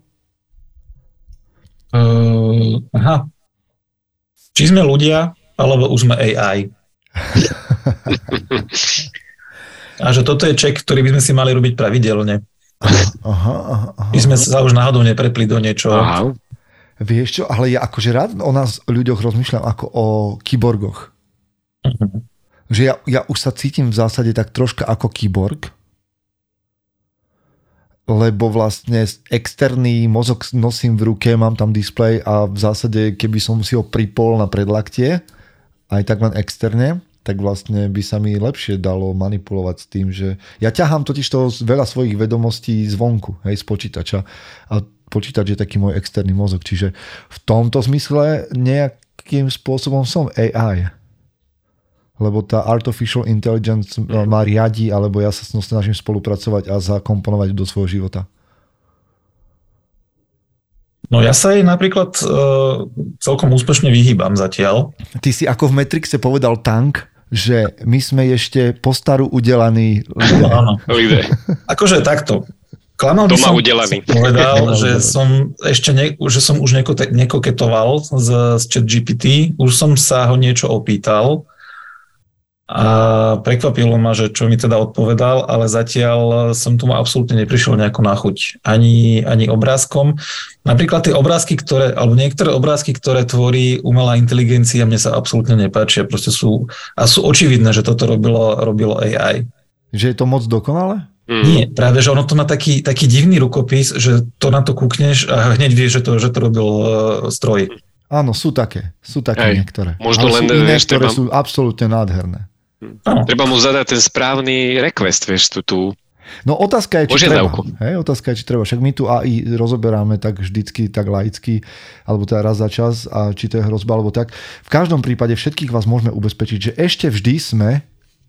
Uh, aha. Či sme ľudia, alebo už sme AI. A že toto je ček, ktorý by sme si mali robiť pravidelne. Aha, aha, aha. My sme sa už náhodou neprepli do niečo. Aha. Vieš čo, ale ja akože rád o nás ľuďoch rozmýšľam ako o kyborgoch. Mhm. Že ja, ja už sa cítim v zásade tak troška ako kyborg, lebo vlastne externý mozog nosím v ruke, mám tam displej a v zásade, keby som si ho pripol na predlaktie, aj tak len externe, tak vlastne by sa mi lepšie dalo manipulovať s tým, že ja ťahám totiž toho veľa svojich vedomostí zvonku, hej, z počítača. A počítač je taký môj externý mozog, čiže v tomto zmysle nejakým spôsobom som AI lebo tá artificial intelligence Mhm. ma riadi, alebo ja sa s ňou snažím spolupracovať a zakomponovať do svojho života. No ja sa jej napríklad uh, celkom úspešne vyhýbam zatiaľ. Ty si ako v Matrixe povedal tank, že my sme ešte postaru udelaní ľudia. Áno. Akože takto. Klamal by Doma som udelaný. povedal, že som ešte ne, že som už nekoketoval s, s chat GPT, už som sa ho niečo opýtal a prekvapilo ma, že čo mi teda odpovedal, ale zatiaľ som tomu absolútne neprišiel nejako na chuť. Ani, ani obrázkom. Napríklad tie obrázky, ktoré, alebo niektoré obrázky, ktoré tvorí umelá inteligencia, mne sa absolútne nepáčia. Proste sú, a sú očividné, že toto robilo, robilo AI. Že je to moc dokonale? Mm. Nie, práve, že ono to má taký, taký divný rukopis, že to na to kúkneš a hneď vieš, že to, že to robil uh, stroj. Áno, sú také. Sú také Hej. niektoré. Možno Ale len, sú iné, ktoré treba- sú absolútne nádherné. Áno. Treba mu zadať ten správny request, vieš, tú, tú No otázka je, či treba. Požiadavku. Hej, otázka je, či treba. Však my tu AI rozoberáme tak vždycky, tak laicky, alebo teda raz za čas, a či to je hrozba, alebo tak. V každom prípade všetkých vás môžeme ubezpečiť, že ešte vždy sme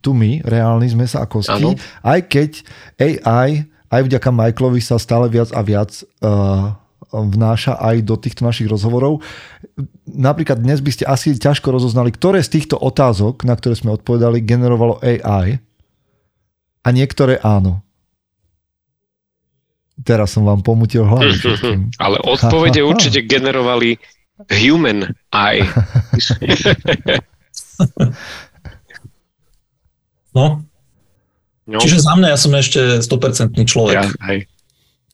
tu my, reálni sme sa ako Áno. aj keď AI, aj vďaka Michaelovi sa stále viac a viac uh, vnáša aj do týchto našich rozhovorov. Napríklad dnes by ste asi ťažko rozoznali, ktoré z týchto otázok, na ktoré sme odpovedali, generovalo AI a niektoré áno. Teraz som vám pomutil hlavu všetkým. Ale odpovede určite generovali human eye. No, No, čiže za mňa ja som ešte 100% človek. ja, hej.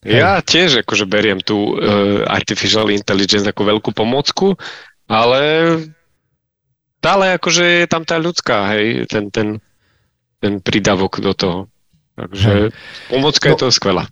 Ja tiež akože beriem tú uh, artificial intelligence ako veľkú pomocku, ale stále akože je tam tá ľudská, hej, ten, ten, ten prídavok do toho. Takže pomocka no, je to skvelá.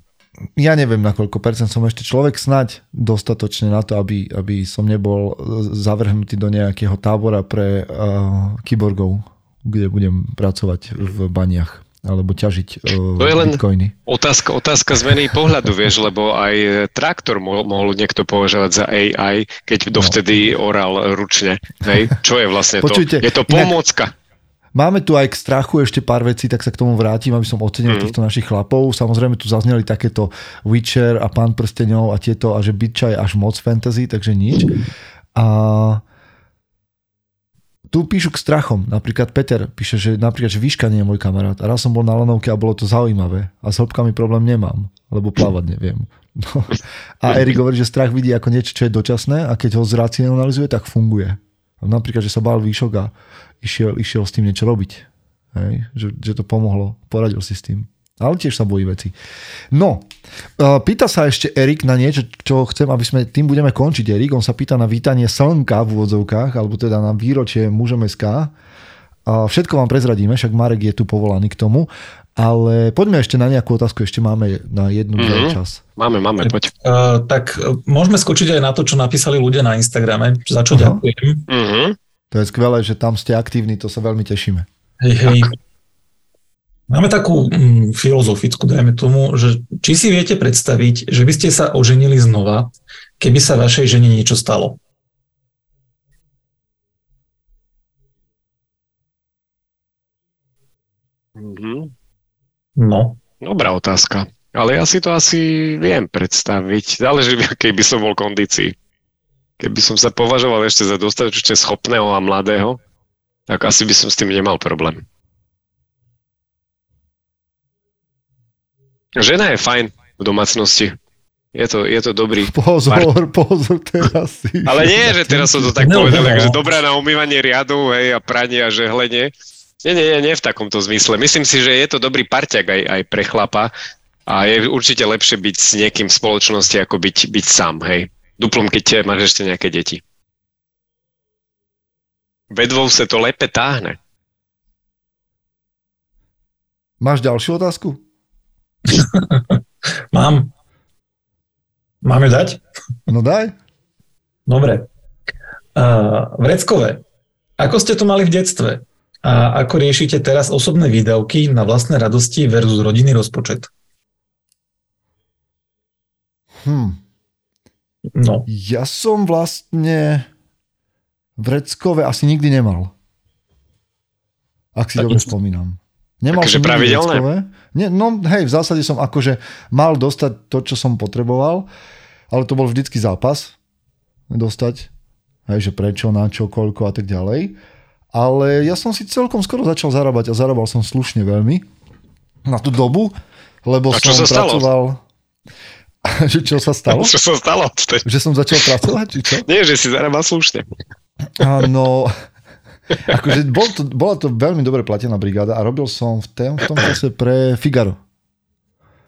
Ja neviem, na koľko percent som ešte človek snať dostatočne na to, aby, aby som nebol zavrhnutý do nejakého tábora pre uh, kyborgov, kde budem pracovať v baniach alebo ťažiť uh, to je len bitcoiny. Otázka, otázka zmeny pohľadu, vieš, lebo aj traktor mohol, mohol niekto považovať za AI, keď dovtedy no. oral ručne. Hej? Čo je vlastne Počujte, to? Je to pomôcka. Inak, Máme tu aj k strachu ešte pár vecí, tak sa k tomu vrátim, aby som ocenil mm. týchto našich chlapov. Samozrejme tu zazneli takéto Witcher a Pán prsteňov a tieto, a že Bitcha je až moc fantasy, takže nič. A tu píšu k strachom. Napríklad Peter píše, že napríklad, že výška nie je môj kamarát. A raz som bol na lanovke a bolo to zaujímavé. A s hĺbkami problém nemám, lebo plávať neviem. No. A Erik hovorí, že strach vidí ako niečo, čo je dočasné a keď ho zracionalizuje, tak funguje. Napríklad, že sa bál výšok a išiel, išiel s tým niečo robiť. Hej? Že, že to pomohlo, poradil si s tým. Ale tiež sa bojí veci. No, pýta sa ešte Erik na niečo, čo chcem, aby sme tým budeme končiť. Erik, on sa pýta na vítanie slnka v úvodzovkách, alebo teda na výročie mužom SK. Všetko vám prezradíme, však Marek je tu povolaný k tomu. Ale poďme ešte na nejakú otázku, ešte máme na jednu mm-hmm. čas. Máme, máme, poď. Uh, tak uh, môžeme skočiť aj na to, čo napísali ľudia na Instagrame, za čo uh-huh. ďakujem. Mm-hmm. To je skvelé, že tam ste aktívni, to sa veľmi tešíme. Hej, hej. Máme takú mm, filozofickú, dajme tomu, že či si viete predstaviť, že by ste sa oženili znova, keby sa vašej žene niečo stalo? Mm-hmm. No. Dobrá otázka. Ale ja si to asi viem predstaviť. Záleží, v akej by som bol kondícii. Keby som sa považoval ešte za dostatočne schopného a mladého, tak asi by som s tým nemal problém. Žena je fajn v domácnosti. Je to, je to dobrý. Pozor, part. pozor, teraz si... Ale nie, že teraz som to tak no, povedal, no. že dobrá na umývanie riadu hej, a pranie a žehlenie. Nie, nie, nie, nie v takomto zmysle. Myslím si, že je to dobrý parťak aj, aj pre chlapa a je určite lepšie byť s niekým v spoločnosti, ako byť, byť sám, hej. Duplom, keď máš ešte nejaké deti. Vedvou sa to lepe táhne. Máš ďalšiu otázku? Mám. Máme dať? No daj. Dobre. Uh, vreckové. Ako ste to mali v detstve? A ako riešite teraz osobné výdavky na vlastné radosti versus rodinný rozpočet? Hm. No. Ja som vlastne vreckové asi nikdy nemal. Ak si tak dobre spomínam. Nemal akože som pravidelné? Nie, no hej, v zásade som akože mal dostať to, čo som potreboval, ale to bol vždycky zápas dostať. Hej, že prečo, na čo, koľko a tak ďalej. Ale ja som si celkom skoro začal zarábať a zarábal som slušne veľmi na tú dobu, lebo a čo som sa pracoval... že čo sa stalo? Čo sa stalo? Že som začal pracovať, či čo? Nie, že si zarábal slušne. Áno, akože bol to, bola to veľmi dobre platená brigáda a robil som v, tom, v tom čase pre Figaro.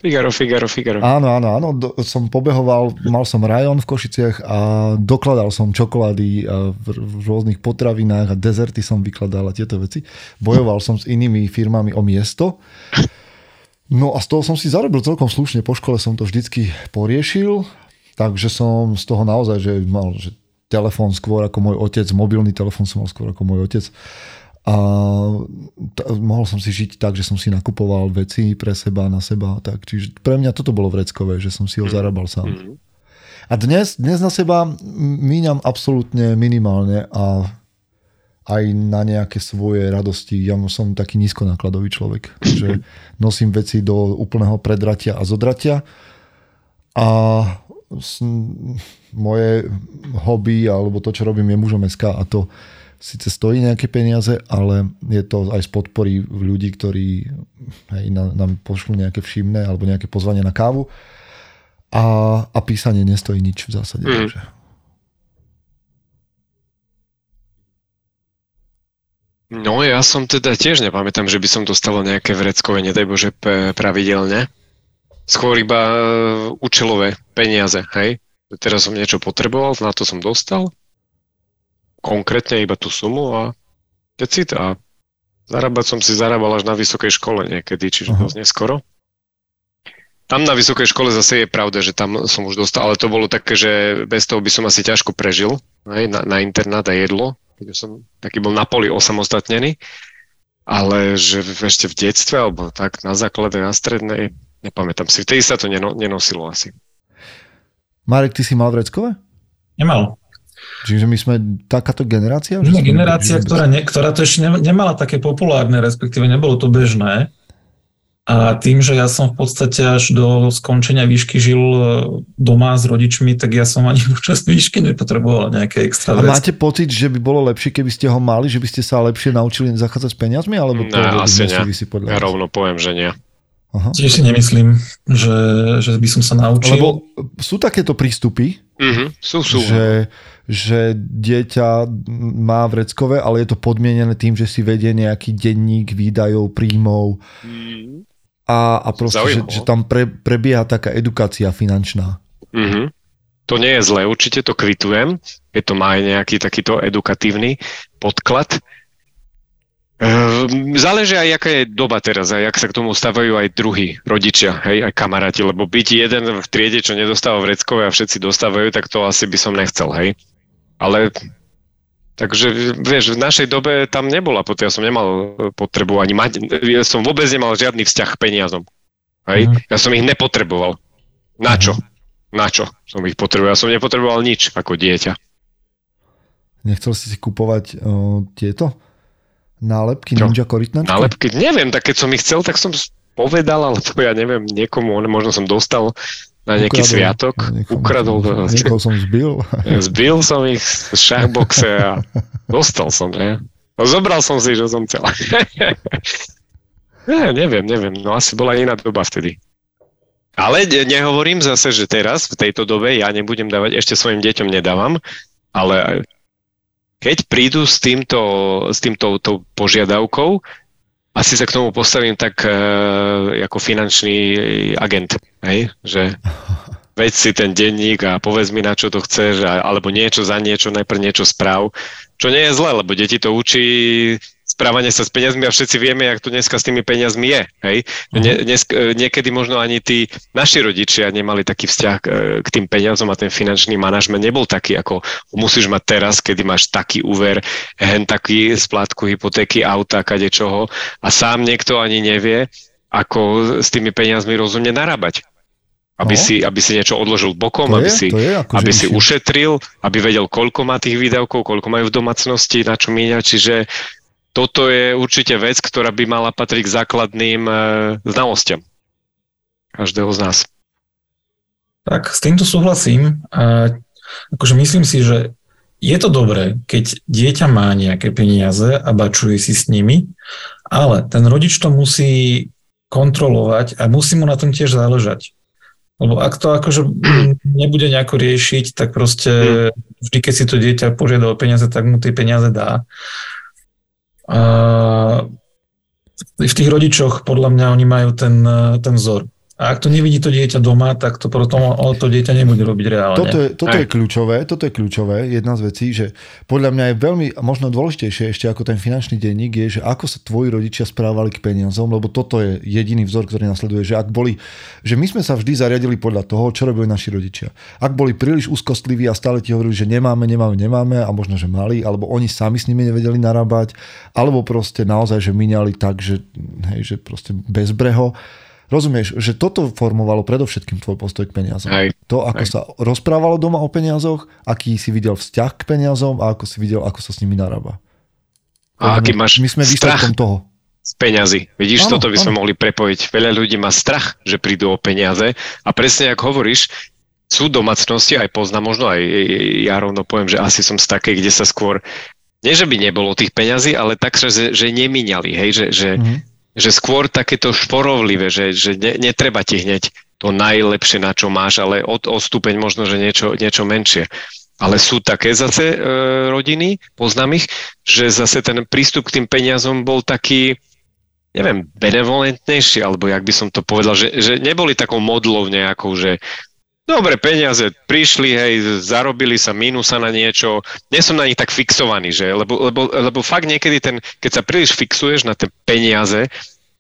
Figaro, Figaro, Figaro. Áno, áno, áno. Do, som pobehoval, mal som rajón v Košiciach a dokladal som čokolády a v, v rôznych potravinách a dezerty som vykladal a tieto veci. Bojoval som s inými firmami o miesto. No a z toho som si zarobil celkom slušne. Po škole som to vždycky poriešil, takže som z toho naozaj, že mal že telefón skôr ako môj otec, mobilný telefón som mal skôr ako môj otec a t- mohol som si žiť tak, že som si nakupoval veci pre seba, na seba. Tak. Čiže pre mňa toto bolo vreckové, že som si ho mhm. zarábal sám. Mm-hmm. A dnes, dnes na seba míňam absolútne minimálne a aj na nejaké svoje radosti. Ja som taký nízkonákladový človek, že nosím veci do úplného predratia a zodratia a moje hobby alebo to, čo robím je mužom SK a to síce stojí nejaké peniaze, ale je to aj z podpory ľudí, ktorí hej, nám pošlú nejaké všimné alebo nejaké pozvanie na kávu. A, a písanie nestojí nič v zásade. Mm. Takže. No ja som teda tiež nepamätám, že by som dostalo nejaké vreckové, nedaj Bože, pravidelne. Skôr iba e, účelové peniaze, hej. Teraz som niečo potreboval, na to som dostal konkrétne iba tú sumu a decit a zarábať som si zarábal až na vysokej škole niekedy, čiže uh-huh. dosť neskoro. Tam na vysokej škole zase je pravda, že tam som už dostal, ale to bolo také, že bez toho by som asi ťažko prežil hej, na, na internát a jedlo, keď som taký bol na poli osamostatnený, ale že ešte v detstve, alebo tak na základe, na strednej, nepamätám si, vtedy sa to neno, nenosilo asi. Marek, ty si mal vreckové? Nemal. Čiže my sme takáto generácia? My sme generácia, ktorá, ne, ktorá to ešte nemala také populárne, respektíve nebolo to bežné. A tým, že ja som v podstate až do skončenia výšky žil e, doma s rodičmi, tak ja som ani počas výšky nepotreboval nejaké extra A máte pocit, že by bolo lepšie, keby ste ho mali, že by ste sa lepšie naučili zachádzať s peniazmi? Alebo to ne, asi nie. Podľa ja rovno poviem, že nie. Aha. Tiež si nemyslím, že, že by som sa naučil. Lebo sú takéto prístupy, mm-hmm. sú, sú. Že, že dieťa má vreckové, ale je to podmienené tým, že si vedie nejaký denník výdajov, príjmov. Mm a, a proste, že, že tam pre, prebieha taká edukácia finančná. Mm-hmm. To nie je zlé, určite to kvitujem, keď to má aj nejaký takýto edukatívny podklad. Ehm, záleží aj, aká je doba teraz a jak sa k tomu stávajú aj druhí rodičia, hej, aj kamaráti, lebo byť jeden v triede, čo nedostáva vreckové a všetci dostávajú, tak to asi by som nechcel, hej. Ale Takže vieš, v našej dobe tam nebola, ja som nemal e, potrebu ani mať, ja som vôbec nemal žiadny vzťah k peniazom. Hej? Uh-huh. Ja som ich nepotreboval. Na čo? Uh-huh. Na čo som ich potreboval? Ja som nepotreboval nič ako dieťa. Nechcel si si kupovať uh, tieto nálepky Čo? Ninja korytnačky? Nálepky? Neviem, tak keď som ich chcel, tak som povedal, alebo ja neviem, niekomu, možno som dostal na nejaký ukradol, sviatok. Ukradol. Niekoho som zbil. Zbil som ich z šachboxe a dostal som, ne? No, zobral som si, že som chcel. ne, neviem, neviem. No asi bola iná doba vtedy. Ale nehovorím zase, že teraz, v tejto dobe, ja nebudem dávať, ešte svojim deťom nedávam, ale keď prídu s týmto, s týmto požiadavkou, asi sa k tomu postavím tak uh, ako finančný agent, hej? že veď si ten denník a povedz mi, na čo to chceš, alebo niečo za niečo, najprv niečo správ, čo nie je zle, lebo deti to učí správanie sa s peniazmi a všetci vieme, jak to dneska s tými peniazmi je. Hej? Ne, dnes, e, niekedy možno ani tí naši rodičia nemali taký vzťah k, e, k tým peniazom a ten finančný manažment nebol taký, ako musíš mať teraz, kedy máš taký úver, hen taký splátku hypotéky, auta, kade čoho a sám niekto ani nevie, ako s tými peniazmi rozumne narábať aby, no. si, aby si niečo odložil bokom, aby, je, si, ako aby si ušetril, aby vedel, koľko má tých výdavkov, koľko majú v domácnosti, na čo míňa. Čiže toto je určite vec, ktorá by mala patriť k základným e, znalostiam každého z nás. Tak s týmto súhlasím. A akože myslím si, že je to dobré, keď dieťa má nejaké peniaze a bačuje si s nimi, ale ten rodič to musí kontrolovať a musí mu na tom tiež záležať. Lebo ak to akože nebude nejako riešiť, tak proste hmm. vždy, keď si to dieťa požiada o peniaze, tak mu tie peniaze dá v tých rodičoch podľa mňa oni majú ten, ten vzor. A ak to nevidí to dieťa doma, tak to potom to dieťa nebude robiť reálne. Toto je, toto je kľúčové, toto je kľúčové, jedna z vecí, že podľa mňa je veľmi, možno dôležitejšie ešte ako ten finančný denník je, že ako sa tvoji rodičia správali k peniazom, lebo toto je jediný vzor, ktorý nasleduje, že ak boli, že my sme sa vždy zariadili podľa toho, čo robili naši rodičia. Ak boli príliš úzkostliví a stále ti hovorili, že nemáme, nemáme, nemáme a možno, že mali, alebo oni sami s nimi nevedeli narábať, alebo proste naozaj, že miniali tak, že, hej, že proste bezbreho, Rozumieš, že toto formovalo predovšetkým tvoj postoj k peniazom. Aj. To, ako Aj. sa rozprávalo doma o peniazoch, aký si videl vzťah k peniazom a ako si videl, ako sa s nimi narába. A aký máš My sme strach toho. z peňazí. Vidíš, áno, toto by sme áno. mohli prepojiť. Veľa ľudí má strach, že prídu o peniaze a presne ako hovoríš, sú domácnosti, aj poznám, možno aj ja rovno poviem, že asi som z takej, kde sa skôr nie, že by nebolo tých peňazí, ale tak, že, že nemíňali, hej, že, že mm-hmm že skôr takéto šporovlivé, že, že ne, netreba ti hneď to najlepšie, na čo máš, ale od, odstupeň možno, že niečo, niečo menšie. Ale sú také zase e, rodiny, poznám ich, že zase ten prístup k tým peniazom bol taký, neviem, benevolentnejší, alebo jak by som to povedal, že, že neboli takou modlou nejakou, že dobre peniaze prišli, hej, zarobili sa mínusa na niečo, nie som na nich tak fixovaný, že, lebo, lebo, lebo fakt niekedy ten, keď sa príliš fixuješ na tie peniaze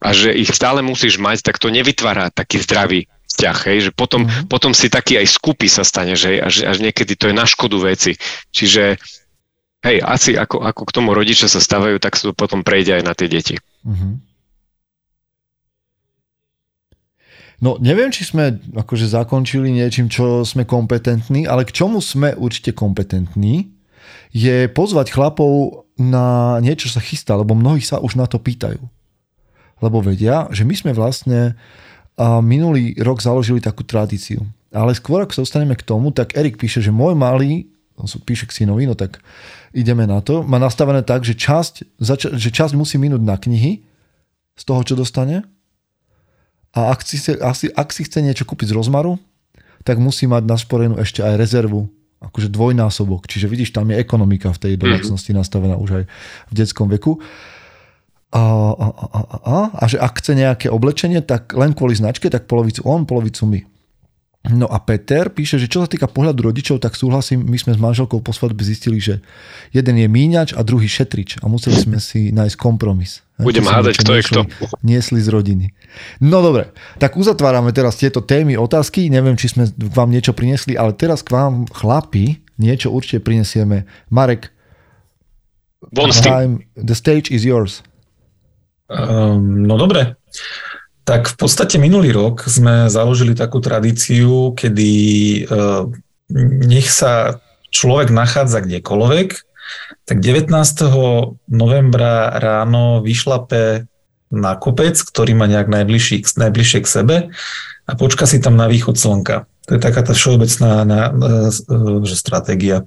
a že ich stále musíš mať, tak to nevytvára taký zdravý vzťah, hej, že potom, mm-hmm. potom si taký aj skupy sa stane, že až, až niekedy to je na škodu veci. Čiže hej, asi ako, ako k tomu rodičia sa stávajú, tak sa to potom prejde aj na tie deti. Mm-hmm. No neviem, či sme akože zakončili niečím, čo sme kompetentní, ale k čomu sme určite kompetentní, je pozvať chlapov na niečo, čo sa chystá, lebo mnohí sa už na to pýtajú. Lebo vedia, že my sme vlastne minulý rok založili takú tradíciu. Ale skôr, ako sa dostaneme k tomu, tak Erik píše, že môj malý, on píše k synovi, no tak ideme na to, má nastavené tak, že časť, že časť musí minúť na knihy z toho, čo dostane a ak si, asi, ak si chce niečo kúpiť z rozmaru, tak musí mať nasporenú ešte aj rezervu, akože dvojnásobok. Čiže vidíš, tam je ekonomika v tej mhm. domácnosti nastavená už aj v detskom veku. A, a, a, a, a, a že ak chce nejaké oblečenie, tak len kvôli značke, tak polovicu on, polovicu my. No a Peter píše, že čo sa týka pohľadu rodičov, tak súhlasím, my sme s manželkou po svadbe zistili, že jeden je míňač a druhý šetrič a museli sme si nájsť kompromis. Budem hádať, kto je kto. Niesli z rodiny. No dobre, tak uzatvárame teraz tieto témy, otázky. Neviem, či sme vám niečo prinesli, ale teraz k vám, chlapi, niečo určite prinesieme. Marek, Von time, the stage is yours. Um, no dobre. Tak v podstate minulý rok sme založili takú tradíciu, kedy uh, nech sa človek nachádza kdekoľvek, tak 19. novembra ráno vyšlape na kopec, ktorý má nejak najbližší, najbližšie k sebe a počka si tam na východ slnka. To je taká tá všeobecná na, že stratégia.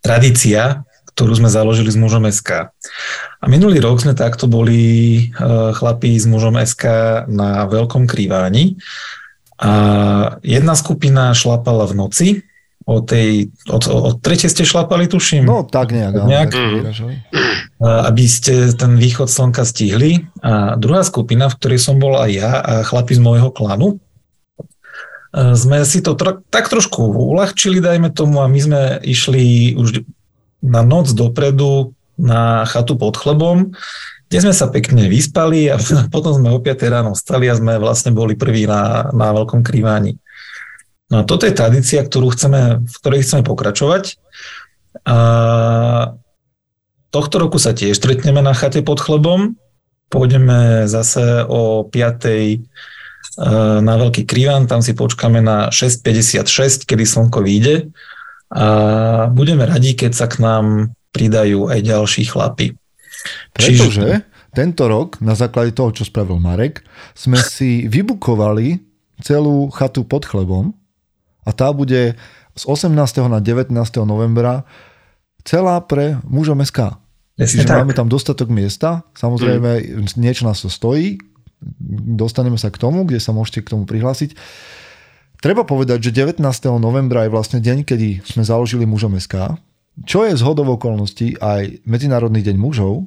Tradícia, ktorú sme založili s mužom SK. A minulý rok sme takto boli e, chlapí s mužom SK na veľkom krýváni. A jedna skupina šlapala v noci, o tej, od, od tretej ste šlapali, tuším. No, tak nejak. nejak aby ste ten východ slnka stihli. A druhá skupina, v ktorej som bol aj ja a chlapi z môjho klanu, e, sme si to tro, tak trošku uľahčili, dajme tomu, a my sme išli už na noc dopredu na chatu pod chlebom, kde sme sa pekne vyspali a potom sme o 5 ráno vstali a sme vlastne boli prví na, na veľkom krývaní. No a toto je tradícia, ktorú chceme, v ktorej chceme pokračovať. A tohto roku sa tiež stretneme na chate pod chlebom. Pôjdeme zase o 5 e, na veľký krývan, tam si počkáme na 6.56, kedy slnko vyjde a budeme radi, keď sa k nám pridajú aj ďalší chlapi. Pretože Čiže... tento rok, na základe toho, čo spravil Marek, sme si vybukovali celú chatu pod chlebom a tá bude z 18. na 19. novembra celá pre mužom SK. Čiže máme tam dostatok miesta, samozrejme mm. niečo nás to stojí, dostaneme sa k tomu, kde sa môžete k tomu prihlásiť. Treba povedať, že 19. novembra je vlastne deň, kedy sme založili mužom SK, čo je zhodou okolností aj Medzinárodný deň mužov.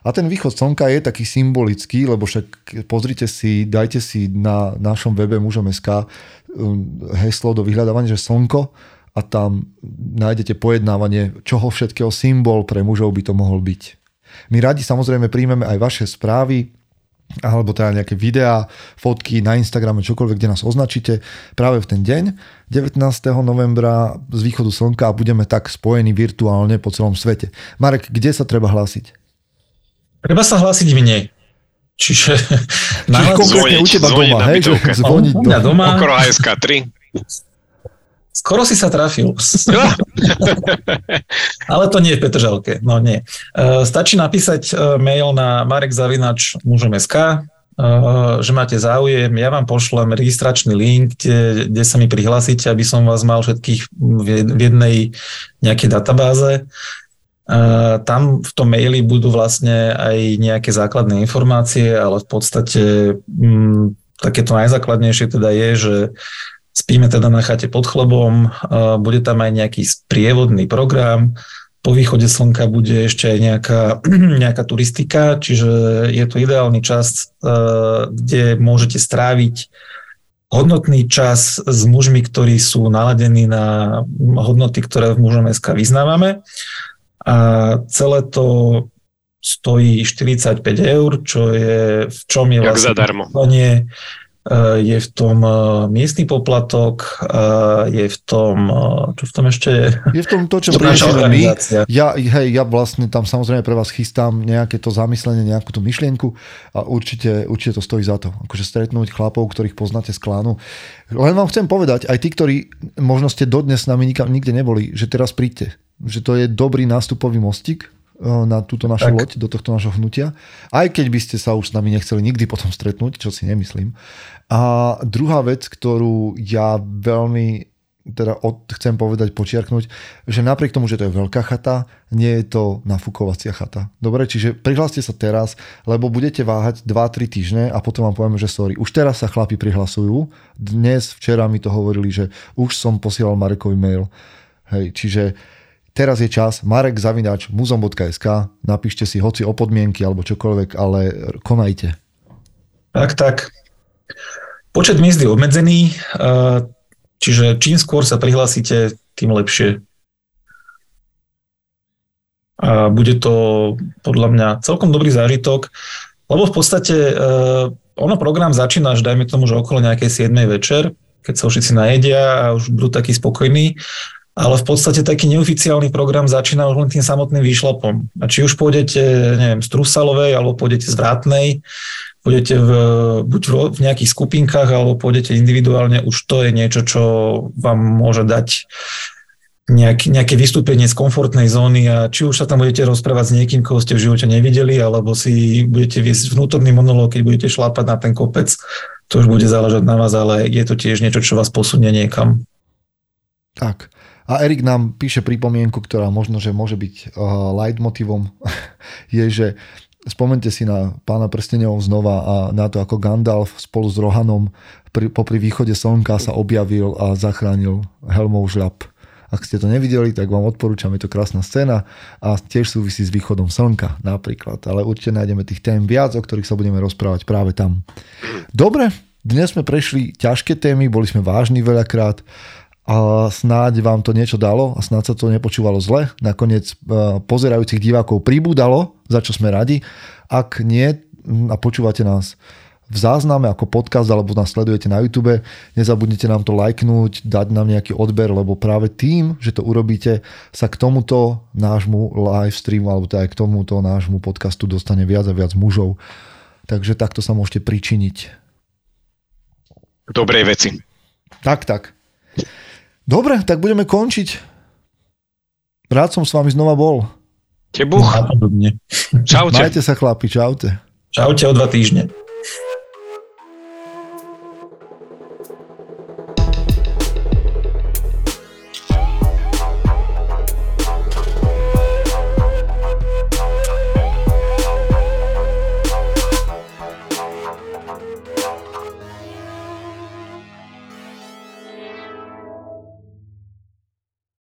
A ten východ slnka je taký symbolický, lebo však pozrite si, dajte si na našom webe mužom SK um, heslo do vyhľadávania, že slnko a tam nájdete pojednávanie, čoho všetkého symbol pre mužov by to mohol byť. My radi samozrejme príjmeme aj vaše správy, alebo teda nejaké videá, fotky na Instagrame, čokoľvek, kde nás označíte práve v ten deň, 19. novembra z východu slnka a budeme tak spojení virtuálne po celom svete. Marek, kde sa treba hlásiť? Treba sa hlásiť v nej. Čiže, Čiže konkrétne zvoniť, u teba doma, hej? Zvoniť u mňa doma. Okolo ASK 3. Skoro si sa trafil. Ale to nie je v Petržalke. No nie. E, stačí napísať e, mail na marekzavinač mužom.sk, e, že máte záujem, ja vám pošlem registračný link, kde, kde sa mi prihlásite, aby som vás mal všetkých v jednej nejakej databáze. Tam v tom maili budú vlastne aj nejaké základné informácie, ale v podstate m, mm, takéto najzákladnejšie teda je, že Spíme teda na chate pod chlebom, bude tam aj nejaký sprievodný program, po východe slnka bude ešte aj nejaká, nejaká turistika, čiže je to ideálny čas, kde môžete stráviť hodnotný čas s mužmi, ktorí sú naladení na hodnoty, ktoré v mužom SK vyznávame. A celé to stojí 45 eur, čo je v čom je vlastne zadarmo. Eh, je v tom eh, miestny poplatok, eh, je v tom, čo v tom ešte je? Je v tom to, čo priniesieme my. Ja, hej, ja vlastne tam samozrejme pre vás chystám nejaké to zamyslenie, nejakú tú myšlienku a určite, určite to stojí za to. Akože stretnúť chlapov, ktorých poznáte z klánu. Len vám chcem povedať, aj tí, ktorí možno ste dodnes s nami nikam, nikde neboli, že teraz príďte. Že to je dobrý nástupový mostík, na túto našu tak. loď, do tohto našho hnutia. Aj keď by ste sa už s nami nechceli nikdy potom stretnúť, čo si nemyslím. A druhá vec, ktorú ja veľmi teda od, chcem povedať, počiarknúť, že napriek tomu, že to je veľká chata, nie je to nafúkovacia chata. Dobre, čiže prihláste sa teraz, lebo budete váhať 2-3 týždne a potom vám povieme, že sorry. Už teraz sa chlapi prihlasujú. Dnes, včera mi to hovorili, že už som posielal Marekovi mail. Hej, čiže teraz je čas, marek zavinač muzom.sk, napíšte si hoci o podmienky alebo čokoľvek, ale konajte. Tak, tak. Počet miest je obmedzený, čiže čím skôr sa prihlásite, tým lepšie. A bude to podľa mňa celkom dobrý zážitok, lebo v podstate ono program začína až dajme tomu, že okolo nejakej 7. večer, keď sa všetci najedia a už budú takí spokojní ale v podstate taký neoficiálny program začína už len tým samotným výšlapom. A či už pôjdete, neviem, z Trusalovej, alebo pôjdete z Vrátnej, pôjdete v, buď v, nejakých skupinkách, alebo pôjdete individuálne, už to je niečo, čo vám môže dať nejak, nejaké vystúpenie z komfortnej zóny a či už sa tam budete rozprávať s niekým, koho ste v živote nevideli, alebo si budete viesť vnútorný monológ, keď budete šlápať na ten kopec, to už bude záležať na vás, ale je to tiež niečo, čo vás posunie niekam. Tak. A Erik nám píše pripomienku, ktorá možno, že môže byť uh, leitmotivom, je, že spomente si na pána prstenov znova a na to, ako Gandalf spolu s Rohanom pri, popri východe slnka sa objavil a zachránil helmov žľab. Ak ste to nevideli, tak vám odporúčam, je to krásna scéna a tiež súvisí s východom slnka napríklad. Ale určite nájdeme tých tém viac, o ktorých sa budeme rozprávať práve tam. Dobre, dnes sme prešli ťažké témy, boli sme vážni veľakrát a snáď vám to niečo dalo a snáď sa to nepočúvalo zle. Nakoniec e, pozerajúcich divákov pribúdalo, za čo sme radi. Ak nie a počúvate nás v zázname ako podcast alebo nás sledujete na YouTube, nezabudnite nám to lajknúť, dať nám nejaký odber, lebo práve tým, že to urobíte, sa k tomuto nášmu live streamu alebo teda aj k tomuto nášmu podcastu dostane viac a viac mužov. Takže takto sa môžete pričiniť. Dobrej veci. Tak, tak. Dobre, tak budeme končiť. Rád som s vami znova bol. Tebuch. Čaute. Majte sa chlapi, čaute. Čaute o dva týždne.